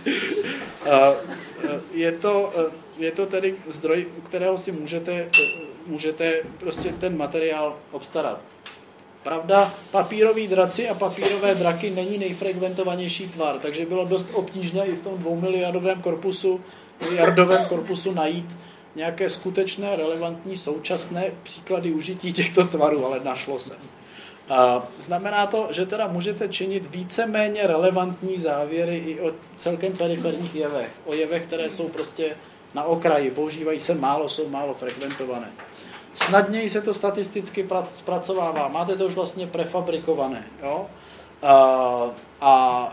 A, je to, je to tedy zdroj, u kterého si můžete, můžete prostě ten materiál obstarat. Pravda, papírový draci a papírové draky není nejfrekventovanější tvar, takže bylo dost obtížné i v tom dvoumiliardovém korpusu, miliardovém korpusu najít nějaké skutečné, relevantní, současné příklady užití těchto tvarů, ale našlo se. Znamená to, že teda můžete činit víceméně relevantní závěry i o celkem periferních jevech. O jevech, které jsou prostě na okraji, používají se málo, jsou málo frekventované. Snadněji se to statisticky zpracovává, máte to už vlastně prefabrikované. Jo? A, a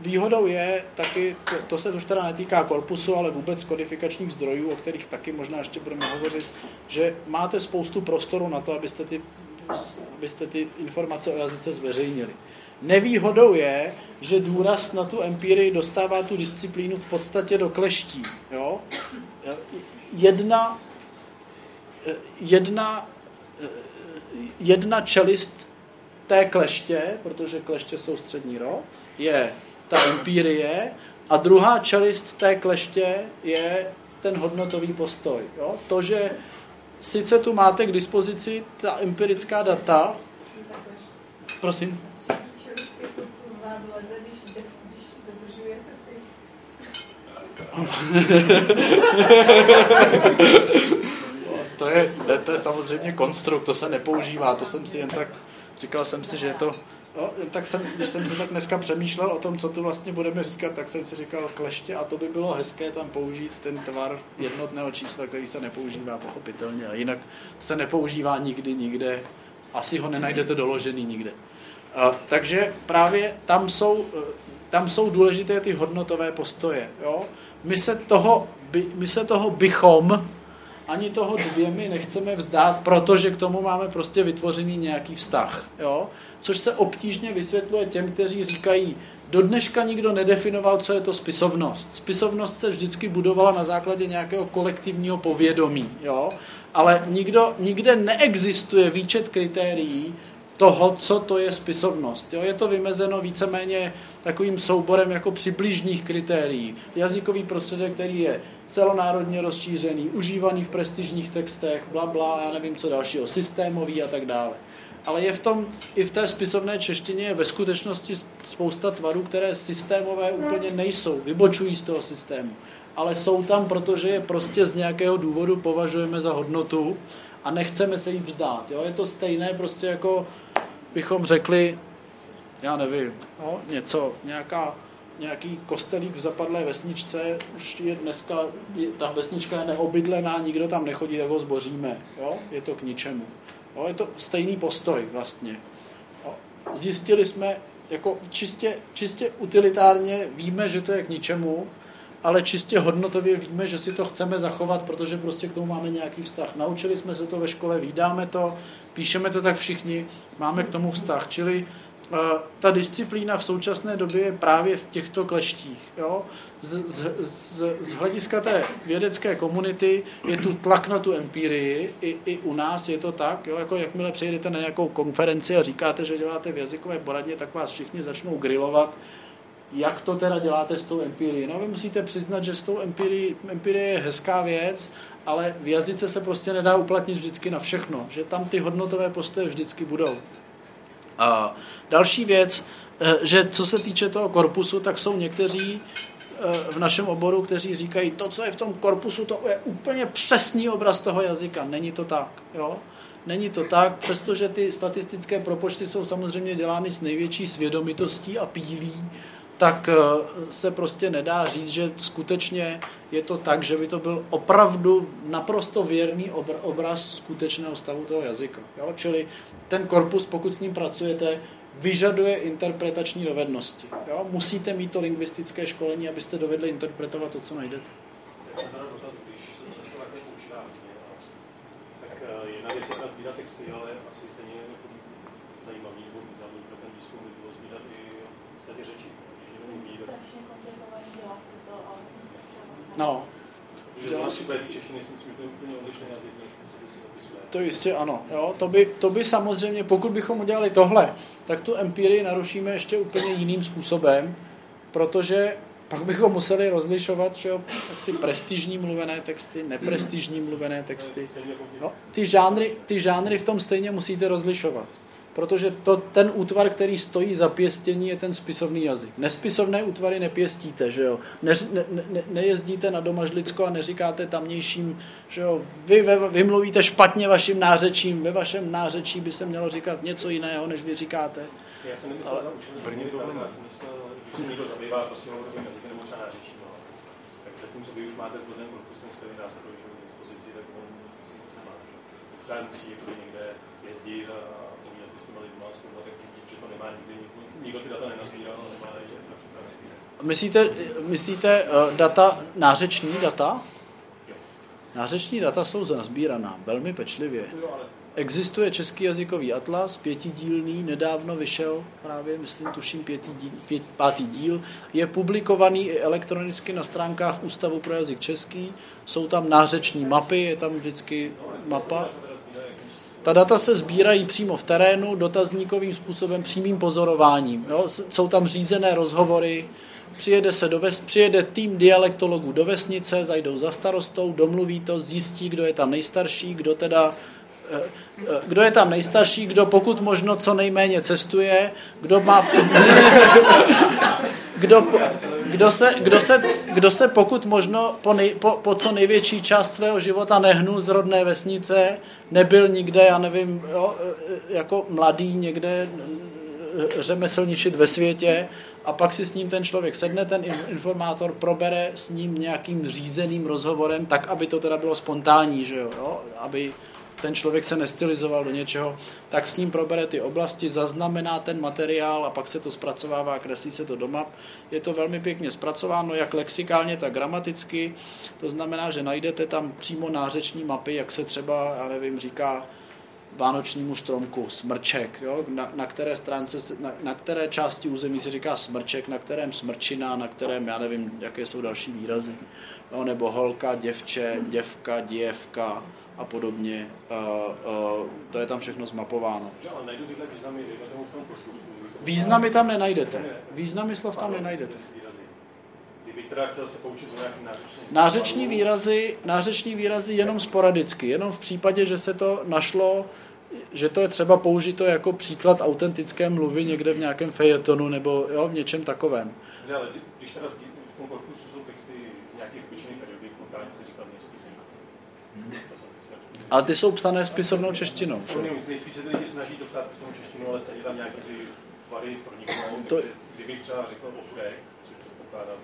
výhodou je taky, to, to se už teda netýká korpusu, ale vůbec kodifikačních zdrojů, o kterých taky možná ještě budeme hovořit, že máte spoustu prostoru na to, abyste ty, abyste ty informace o jazyce zveřejnili. Nevýhodou je, že důraz na tu empirii dostává tu disciplínu v podstatě do kleští. Jo? Jedna, jedna, jedna čelist té kleště, protože kleště jsou střední rod, je ta empirie a druhá čelist té kleště je ten hodnotový postoj. Jo? To, že sice tu máte k dispozici ta empirická data, prosím. to je, to je samozřejmě konstrukt, to se nepoužívá, to jsem si jen tak, říkal jsem si, že je to, no, tak jsem, když jsem si tak dneska přemýšlel o tom, co tu vlastně budeme říkat, tak jsem si říkal kleště a to by bylo hezké tam použít ten tvar jednotného čísla, který se nepoužívá pochopitelně a jinak se nepoužívá nikdy, nikde, asi ho nenajdete doložený nikde. Takže právě tam jsou, tam jsou důležité ty hodnotové postoje. Jo? My, se toho, my se toho bychom ani toho dvěmi nechceme vzdát, protože k tomu máme prostě vytvořený nějaký vztah. Jo? Což se obtížně vysvětluje těm, kteří říkají, do dneška nikdo nedefinoval, co je to spisovnost. Spisovnost se vždycky budovala na základě nějakého kolektivního povědomí, jo? ale nikdo, nikde neexistuje výčet kritérií toho, co to je spisovnost. Jo? Je to vymezeno víceméně takovým souborem jako přibližných kritérií. Jazykový prostředek, který je celonárodně rozšířený, užívaný v prestižních textech, bla, bla, já nevím co dalšího, systémový a tak dále. Ale je v tom, i v té spisovné češtině je ve skutečnosti spousta tvarů, které systémové úplně nejsou, vybočují z toho systému. Ale jsou tam, protože je prostě z nějakého důvodu považujeme za hodnotu a nechceme se jí vzdát. Jo? Je to stejné prostě jako bychom řekli, já nevím, no, něco, nějaká, nějaký kostelík v zapadlé vesničce, už je dneska, je, ta vesnička je neobydlená, nikdo tam nechodí, tak ho zboříme. Jo? Je to k ničemu. Jo? Je to stejný postoj vlastně. Jo? Zjistili jsme, jako čistě, čistě utilitárně víme, že to je k ničemu, ale čistě hodnotově víme, že si to chceme zachovat, protože prostě k tomu máme nějaký vztah. Naučili jsme se to ve škole, vydáme to, píšeme to tak všichni, máme k tomu vztah. Čili ta disciplína v současné době je právě v těchto kleštích. Jo? Z, z, z, z hlediska té vědecké komunity je tu tlak na tu empirii, i, i u nás je to tak, jo? jako jakmile přejdete na nějakou konferenci a říkáte, že děláte v jazykové poradně, tak vás všichni začnou grilovat, jak to teda děláte s tou empirií. No vy musíte přiznat, že s tou empirií, empirie je hezká věc, ale v jazyce se prostě nedá uplatnit vždycky na všechno, že tam ty hodnotové postoje vždycky budou. A další věc, eh, že co se týče toho korpusu, tak jsou někteří eh, v našem oboru, kteří říkají, to, co je v tom korpusu, to je úplně přesný obraz toho jazyka. Není to tak. Jo? Není to tak, přestože ty statistické propočty jsou samozřejmě dělány s největší svědomitostí a pílí, tak eh, se prostě nedá říct, že skutečně je to tak, že by to byl opravdu naprosto věrný obraz skutečného stavu toho jazyka. Jo? Čili ten korpus, pokud s ním pracujete, vyžaduje interpretační dovednosti. Jo? Musíte mít to lingvistické školení, abyste dovedli interpretovat to, co najdete. Tak jedna věc je sbírat texty, ale asi stejně zajímavý nebo významný pro ten výzkum by bylo sbírat i ostatně řeči. Strašně komplikovaný dělat si to, ale No. Si češtiny, myslím, že to je úplně odlišný jazyk, než to jistě ano. Jo? To, by, to by samozřejmě, pokud bychom udělali tohle, tak tu empirii narušíme ještě úplně jiným způsobem, protože pak bychom museli rozlišovat že jo, si prestižní mluvené texty, neprestižní mluvené texty. No, ty, žánry, ty žánry v tom stejně musíte rozlišovat protože to, ten útvar, který stojí za pěstění, je ten spisovný jazyk. Nespisovné útvary nepěstíte, že jo? Ne, ne, ne, nejezdíte na Domažlicko a neříkáte tamnějším, že jo? Vy, vy, vy mluvíte špatně vaším nářečím, ve vašem nářečí by se mělo říkat něco jiného, než vy říkáte. Já jsem nemyslel Ale... za učení, to já jsem myslel, že se někdo zabývá prostě hovorovým jazykem nebo třeba nářečí toho. Tak zatímco vy už máte zvolený korpus, ten skvělý nástroj, že k dispozici, tak on si nic nemá. Třeba musí někde jezdit a těma lidma, tak vidím, že to nemá nikdy, nikdo by data nenazbíral, nemá je na připravený. Myslíte, myslíte uh, data, nářeční data? Nářeční data jsou nazbíraná velmi pečlivě. Existuje český jazykový atlas, pětidílný, nedávno vyšel, právě myslím, tuším pětý díl, pět, pátý díl. Je publikovaný i elektronicky na stránkách Ústavu pro jazyk český. Jsou tam nářeční mapy, je tam vždycky mapa. Ta data se sbírají přímo v terénu, dotazníkovým způsobem, přímým pozorováním. Jo? Jsou tam řízené rozhovory, přijede, se do ves, přijede tým dialektologů do vesnice, zajdou za starostou, domluví to, zjistí, kdo je tam nejstarší, kdo teda eh, eh, kdo je tam nejstarší, kdo pokud možno co nejméně cestuje, kdo má kdo, kdo, se, kdo, se, kdo se pokud možno po, nej, po, po co největší část svého života nehnul z rodné vesnice, nebyl nikde, já nevím, jo, eh, jako mladý někde řemeslničit ve světě, a pak si s ním ten člověk sedne, ten informátor probere s ním nějakým řízeným rozhovorem, tak, aby to teda bylo spontánní, že jo, jo? aby ten člověk se nestylizoval do něčeho, tak s ním probere ty oblasti, zaznamená ten materiál a pak se to zpracovává, kreslí se to do map. Je to velmi pěkně zpracováno, jak lexikálně, tak gramaticky. To znamená, že najdete tam přímo nářeční mapy, jak se třeba, já nevím, říká vánočnímu stromku, smrček, jo? Na, na, které stránce, na, na, které části území se říká smrček, na kterém smrčina, na kterém, já nevím, jaké jsou další výrazy, jo? nebo holka, děvče, děvka, děvka a podobně. To je tam všechno zmapováno. Významy tam nenajdete. Významy slov tam nenajdete. Nářeční výrazy, nářeční výrazy jenom sporadicky, jenom v případě, že se to našlo že to je třeba použito jako příklad autentické mluvy někde v nějakém fejetonu nebo jo, v něčem takovém. Když teda v tom korpusu jsou texty z nějakých obyčejných periodik, lokálně se říká nespisovný. Hmm. Ale ty jsou psané spisovnou češtinou. Že? Nejspíš se lidi snaží to psát spisovnou češtinou, ale stejně tam nějaké ty tvary proniknou. To... Kdybych třeba řekl okurek, což předpokládám,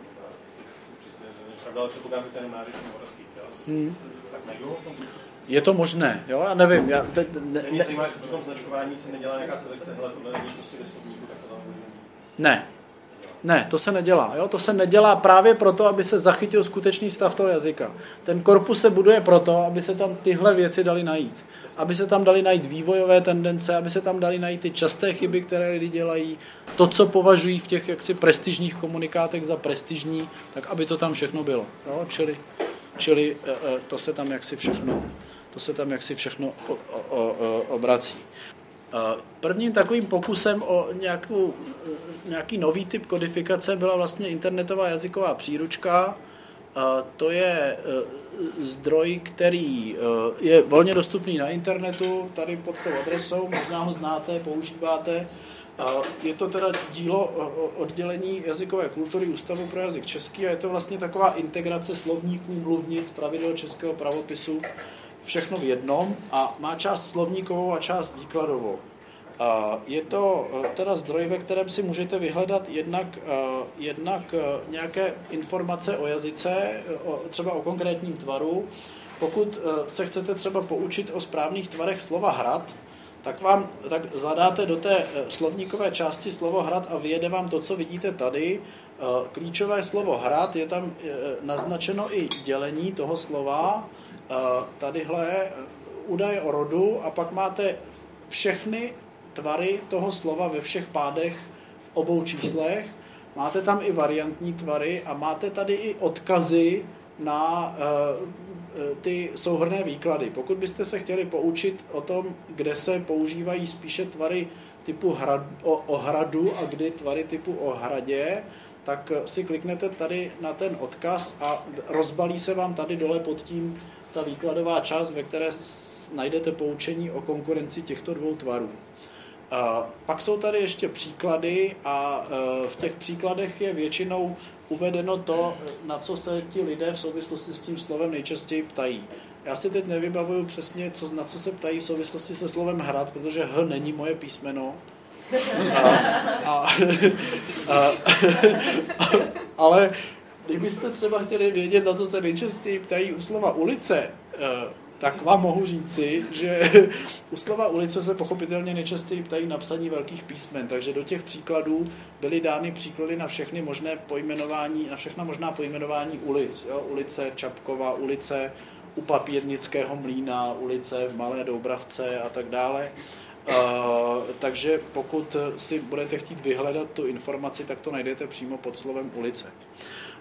hmm. Je to možné, jo, já nevím. Já, te, ne, ne, Mě zajímá, jestli při tom značkování se nedělá nějaká selekce, hele, tohle není prostě ve slovníku, tak to tam Ne, ne, to se nedělá. Jo? To se nedělá právě proto, aby se zachytil skutečný stav toho jazyka. Ten korpus se buduje proto, aby se tam tyhle věci dali najít. Aby se tam dali najít vývojové tendence, aby se tam dali najít ty časté chyby, které lidi dělají, to, co považují v těch jaksi prestižních komunikátech za prestižní, tak aby to tam všechno bylo. Jo? Čili, čili eh, eh, to se tam jaksi všechno to se tam jaksi všechno o, o, o, obrací. Prvním takovým pokusem o nějakou, nějaký nový typ kodifikace byla vlastně internetová jazyková příručka. To je zdroj, který je volně dostupný na internetu, tady pod tou adresou, možná ho znáte, používáte. Je to teda dílo oddělení jazykové kultury Ústavu pro jazyk český a je to vlastně taková integrace slovníků, mluvnic, pravidel českého pravopisu všechno v jednom a má část slovníkovou a část výkladovou. Je to e, teda zdroj, ve kterém si můžete vyhledat jednak, e, jednak nějaké informace o jazyce, třeba o konkrétním tvaru. Pokud se chcete třeba poučit o správných tvarech slova hrad, tak vám tak zadáte do té slovníkové části slovo hrad a vyjede vám to, co vidíte tady. Klíčové slovo hrad je tam naznačeno i dělení toho slova, tadyhle eh, údaje o rodu a pak máte všechny tvary toho slova ve všech pádech v obou číslech. Máte tam i variantní tvary a máte tady i odkazy na uh, ty souhrné výklady. Pokud byste se chtěli poučit o tom, kde se používají spíše tvary typu hrad, o, o hradu a kdy tvary typu o hradě, tak si kliknete tady na ten odkaz a rozbalí se vám tady dole pod tím ta výkladová část, ve které najdete poučení o konkurenci těchto dvou tvarů. Pak jsou tady ještě příklady a e, v těch příkladech je většinou uvedeno to, na co se ti lidé v souvislosti s tím slovem nejčastěji ptají. Já si teď nevybavuju přesně, co, na co se ptají v souvislosti se slovem hrad, protože H není moje písmeno. A, a, a, ale Kdybyste třeba chtěli vědět, na co se nejčastěji ptají u slova ulice, eh, tak vám mohu říci, že u slova ulice se pochopitelně nejčastěji ptají na psaní velkých písmen, takže do těch příkladů byly dány příklady na všechny možné pojmenování, na všechna možná pojmenování ulic. Jo? Ulice Čapkova, ulice u papírnického mlína, ulice v Malé Doubravce a tak dále. Uh, takže pokud si budete chtít vyhledat tu informaci, tak to najdete přímo pod slovem ulice.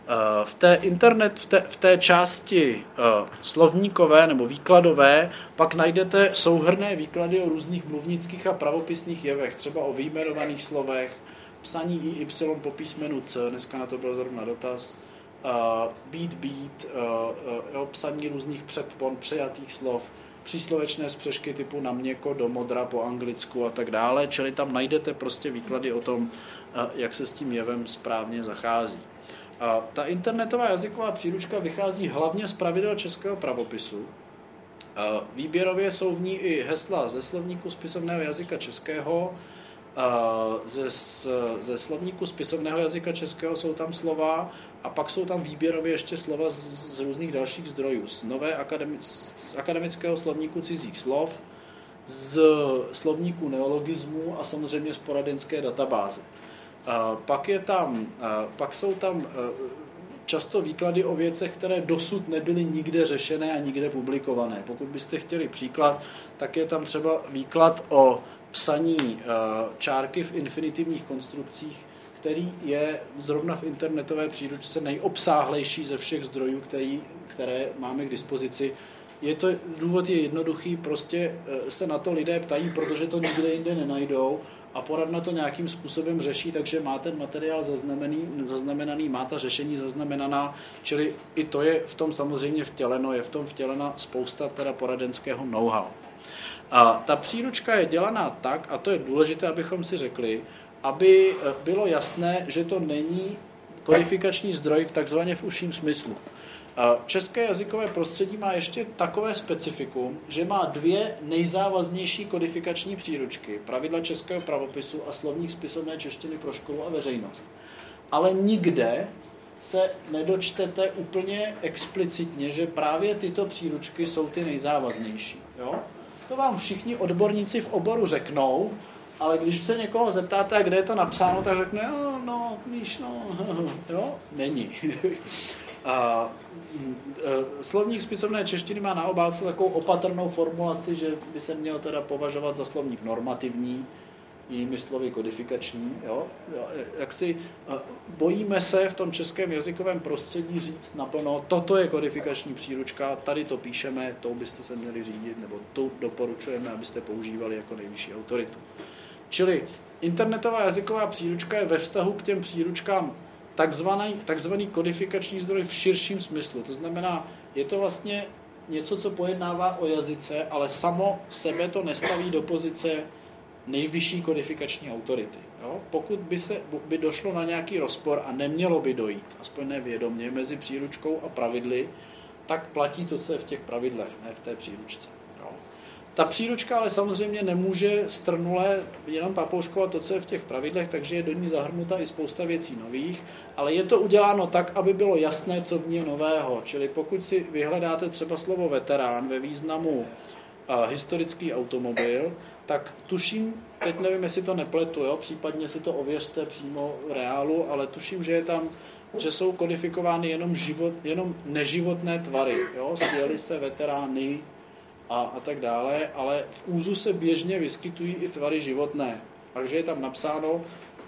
Uh, v té internet, v té, v té části uh, slovníkové nebo výkladové pak najdete souhrné výklady o různých mluvnických a pravopisných jevech, třeba o výjmenovaných slovech, psaní IY po písmenu C, dneska na to byl zrovna dotaz, beat, uh, uh, psaní různých předpon, přejatých slov, příslovečné spřešky typu na měko, do modra po anglicku a tak dále, čili tam najdete prostě výklady o tom, jak se s tím jevem správně zachází. A ta internetová jazyková příručka vychází hlavně z pravidel českého pravopisu. A výběrově jsou v ní i hesla ze slovníku spisovného jazyka českého, ze, ze slovníku spisovného jazyka českého jsou tam slova a pak jsou tam výběrově ještě slova z, z různých dalších zdrojů. Z nové akademi, z akademického slovníku cizích slov, z slovníku neologismu a samozřejmě z poradenské databáze. Pak, je tam, pak jsou tam často výklady o věcech, které dosud nebyly nikde řešené a nikde publikované. Pokud byste chtěli příklad, tak je tam třeba výklad o psaní čárky v infinitivních konstrukcích, který je zrovna v internetové příručce nejobsáhlejší ze všech zdrojů, který, které máme k dispozici. Je to, důvod je jednoduchý, prostě se na to lidé ptají, protože to nikde jinde nenajdou a poradna to nějakým způsobem řeší, takže má ten materiál zaznamenaný, zaznamenaný, má ta řešení zaznamenaná, čili i to je v tom samozřejmě vtěleno, je v tom vtělena spousta teda poradenského know-how. A ta příručka je dělaná tak, a to je důležité, abychom si řekli, aby bylo jasné, že to není kodifikační zdroj v takzvaně v užším smyslu. České jazykové prostředí má ještě takové specifikum, že má dvě nejzávaznější kodifikační příručky, pravidla českého pravopisu a slovník spisovné češtiny pro školu a veřejnost. Ale nikde se nedočtete úplně explicitně, že právě tyto příručky jsou ty nejzávaznější. Jo? To vám všichni odborníci v oboru řeknou, ale když se někoho zeptáte, kde je to napsáno, tak řekne, no, no, víš, no, jo, není. A, e, slovník spisovné češtiny má na obálce takovou opatrnou formulaci, že by se měl teda považovat za slovník normativní, jinými slovy kodifikační. Jo? Jak si e, bojíme se v tom českém jazykovém prostředí říct naplno, toto je kodifikační příručka, tady to píšeme, to byste se měli řídit, nebo tu doporučujeme, abyste používali jako nejvyšší autoritu. Čili internetová jazyková příručka je ve vztahu k těm příručkám takzvaný, takzvaný kodifikační zdroj v širším smyslu. To znamená, je to vlastně něco, co pojednává o jazyce, ale samo sebe to nestaví do pozice nejvyšší kodifikační autority. Jo? Pokud by, se, by došlo na nějaký rozpor a nemělo by dojít, aspoň nevědomě, mezi příručkou a pravidly, tak platí to, co je v těch pravidlech, ne v té příručce. Ta příručka ale samozřejmě nemůže strnule jenom papouškovat to, co je v těch pravidlech, takže je do ní zahrnuta i spousta věcí nových, ale je to uděláno tak, aby bylo jasné, co v ní je nového. Čili pokud si vyhledáte třeba slovo veterán ve významu uh, historický automobil, tak tuším, teď nevím, jestli to nepletu, jo? případně si to ověřte přímo v reálu, ale tuším, že je tam že jsou kodifikovány jenom, život, jenom neživotné tvary. Jo? Sjeli se veterány, a, a tak dále, ale v úzu se běžně vyskytují i tvary životné. Takže je tam napsáno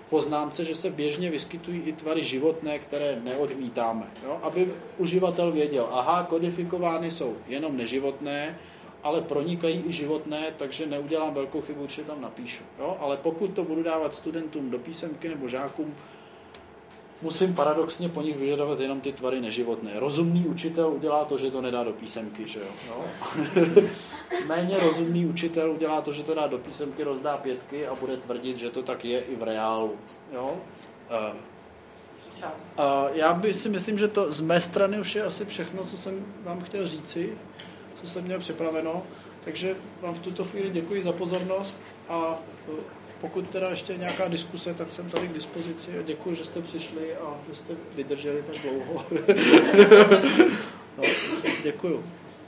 v poznámce, že se běžně vyskytují i tvary životné, které neodmítáme. Jo? Aby uživatel věděl, aha, kodifikovány jsou jenom neživotné, ale pronikají i životné, takže neudělám velkou chybu, že tam napíšu. Jo? Ale pokud to budu dávat studentům do písemky nebo žákům, musím paradoxně po nich vyžadovat jenom ty tvary neživotné. Rozumný učitel udělá to, že to nedá do písemky, že jo? No. Méně rozumný učitel udělá to, že to dá do písemky, rozdá pětky a bude tvrdit, že to tak je i v reálu. Jo? Uh. Uh, já by si myslím, že to z mé strany už je asi všechno, co jsem vám chtěl říci, co jsem měl připraveno. Takže vám v tuto chvíli děkuji za pozornost a pokud teda ještě nějaká diskuse, tak jsem tady k dispozici děkuji, že jste přišli a že jste vydrželi tak dlouho. no, děkuji.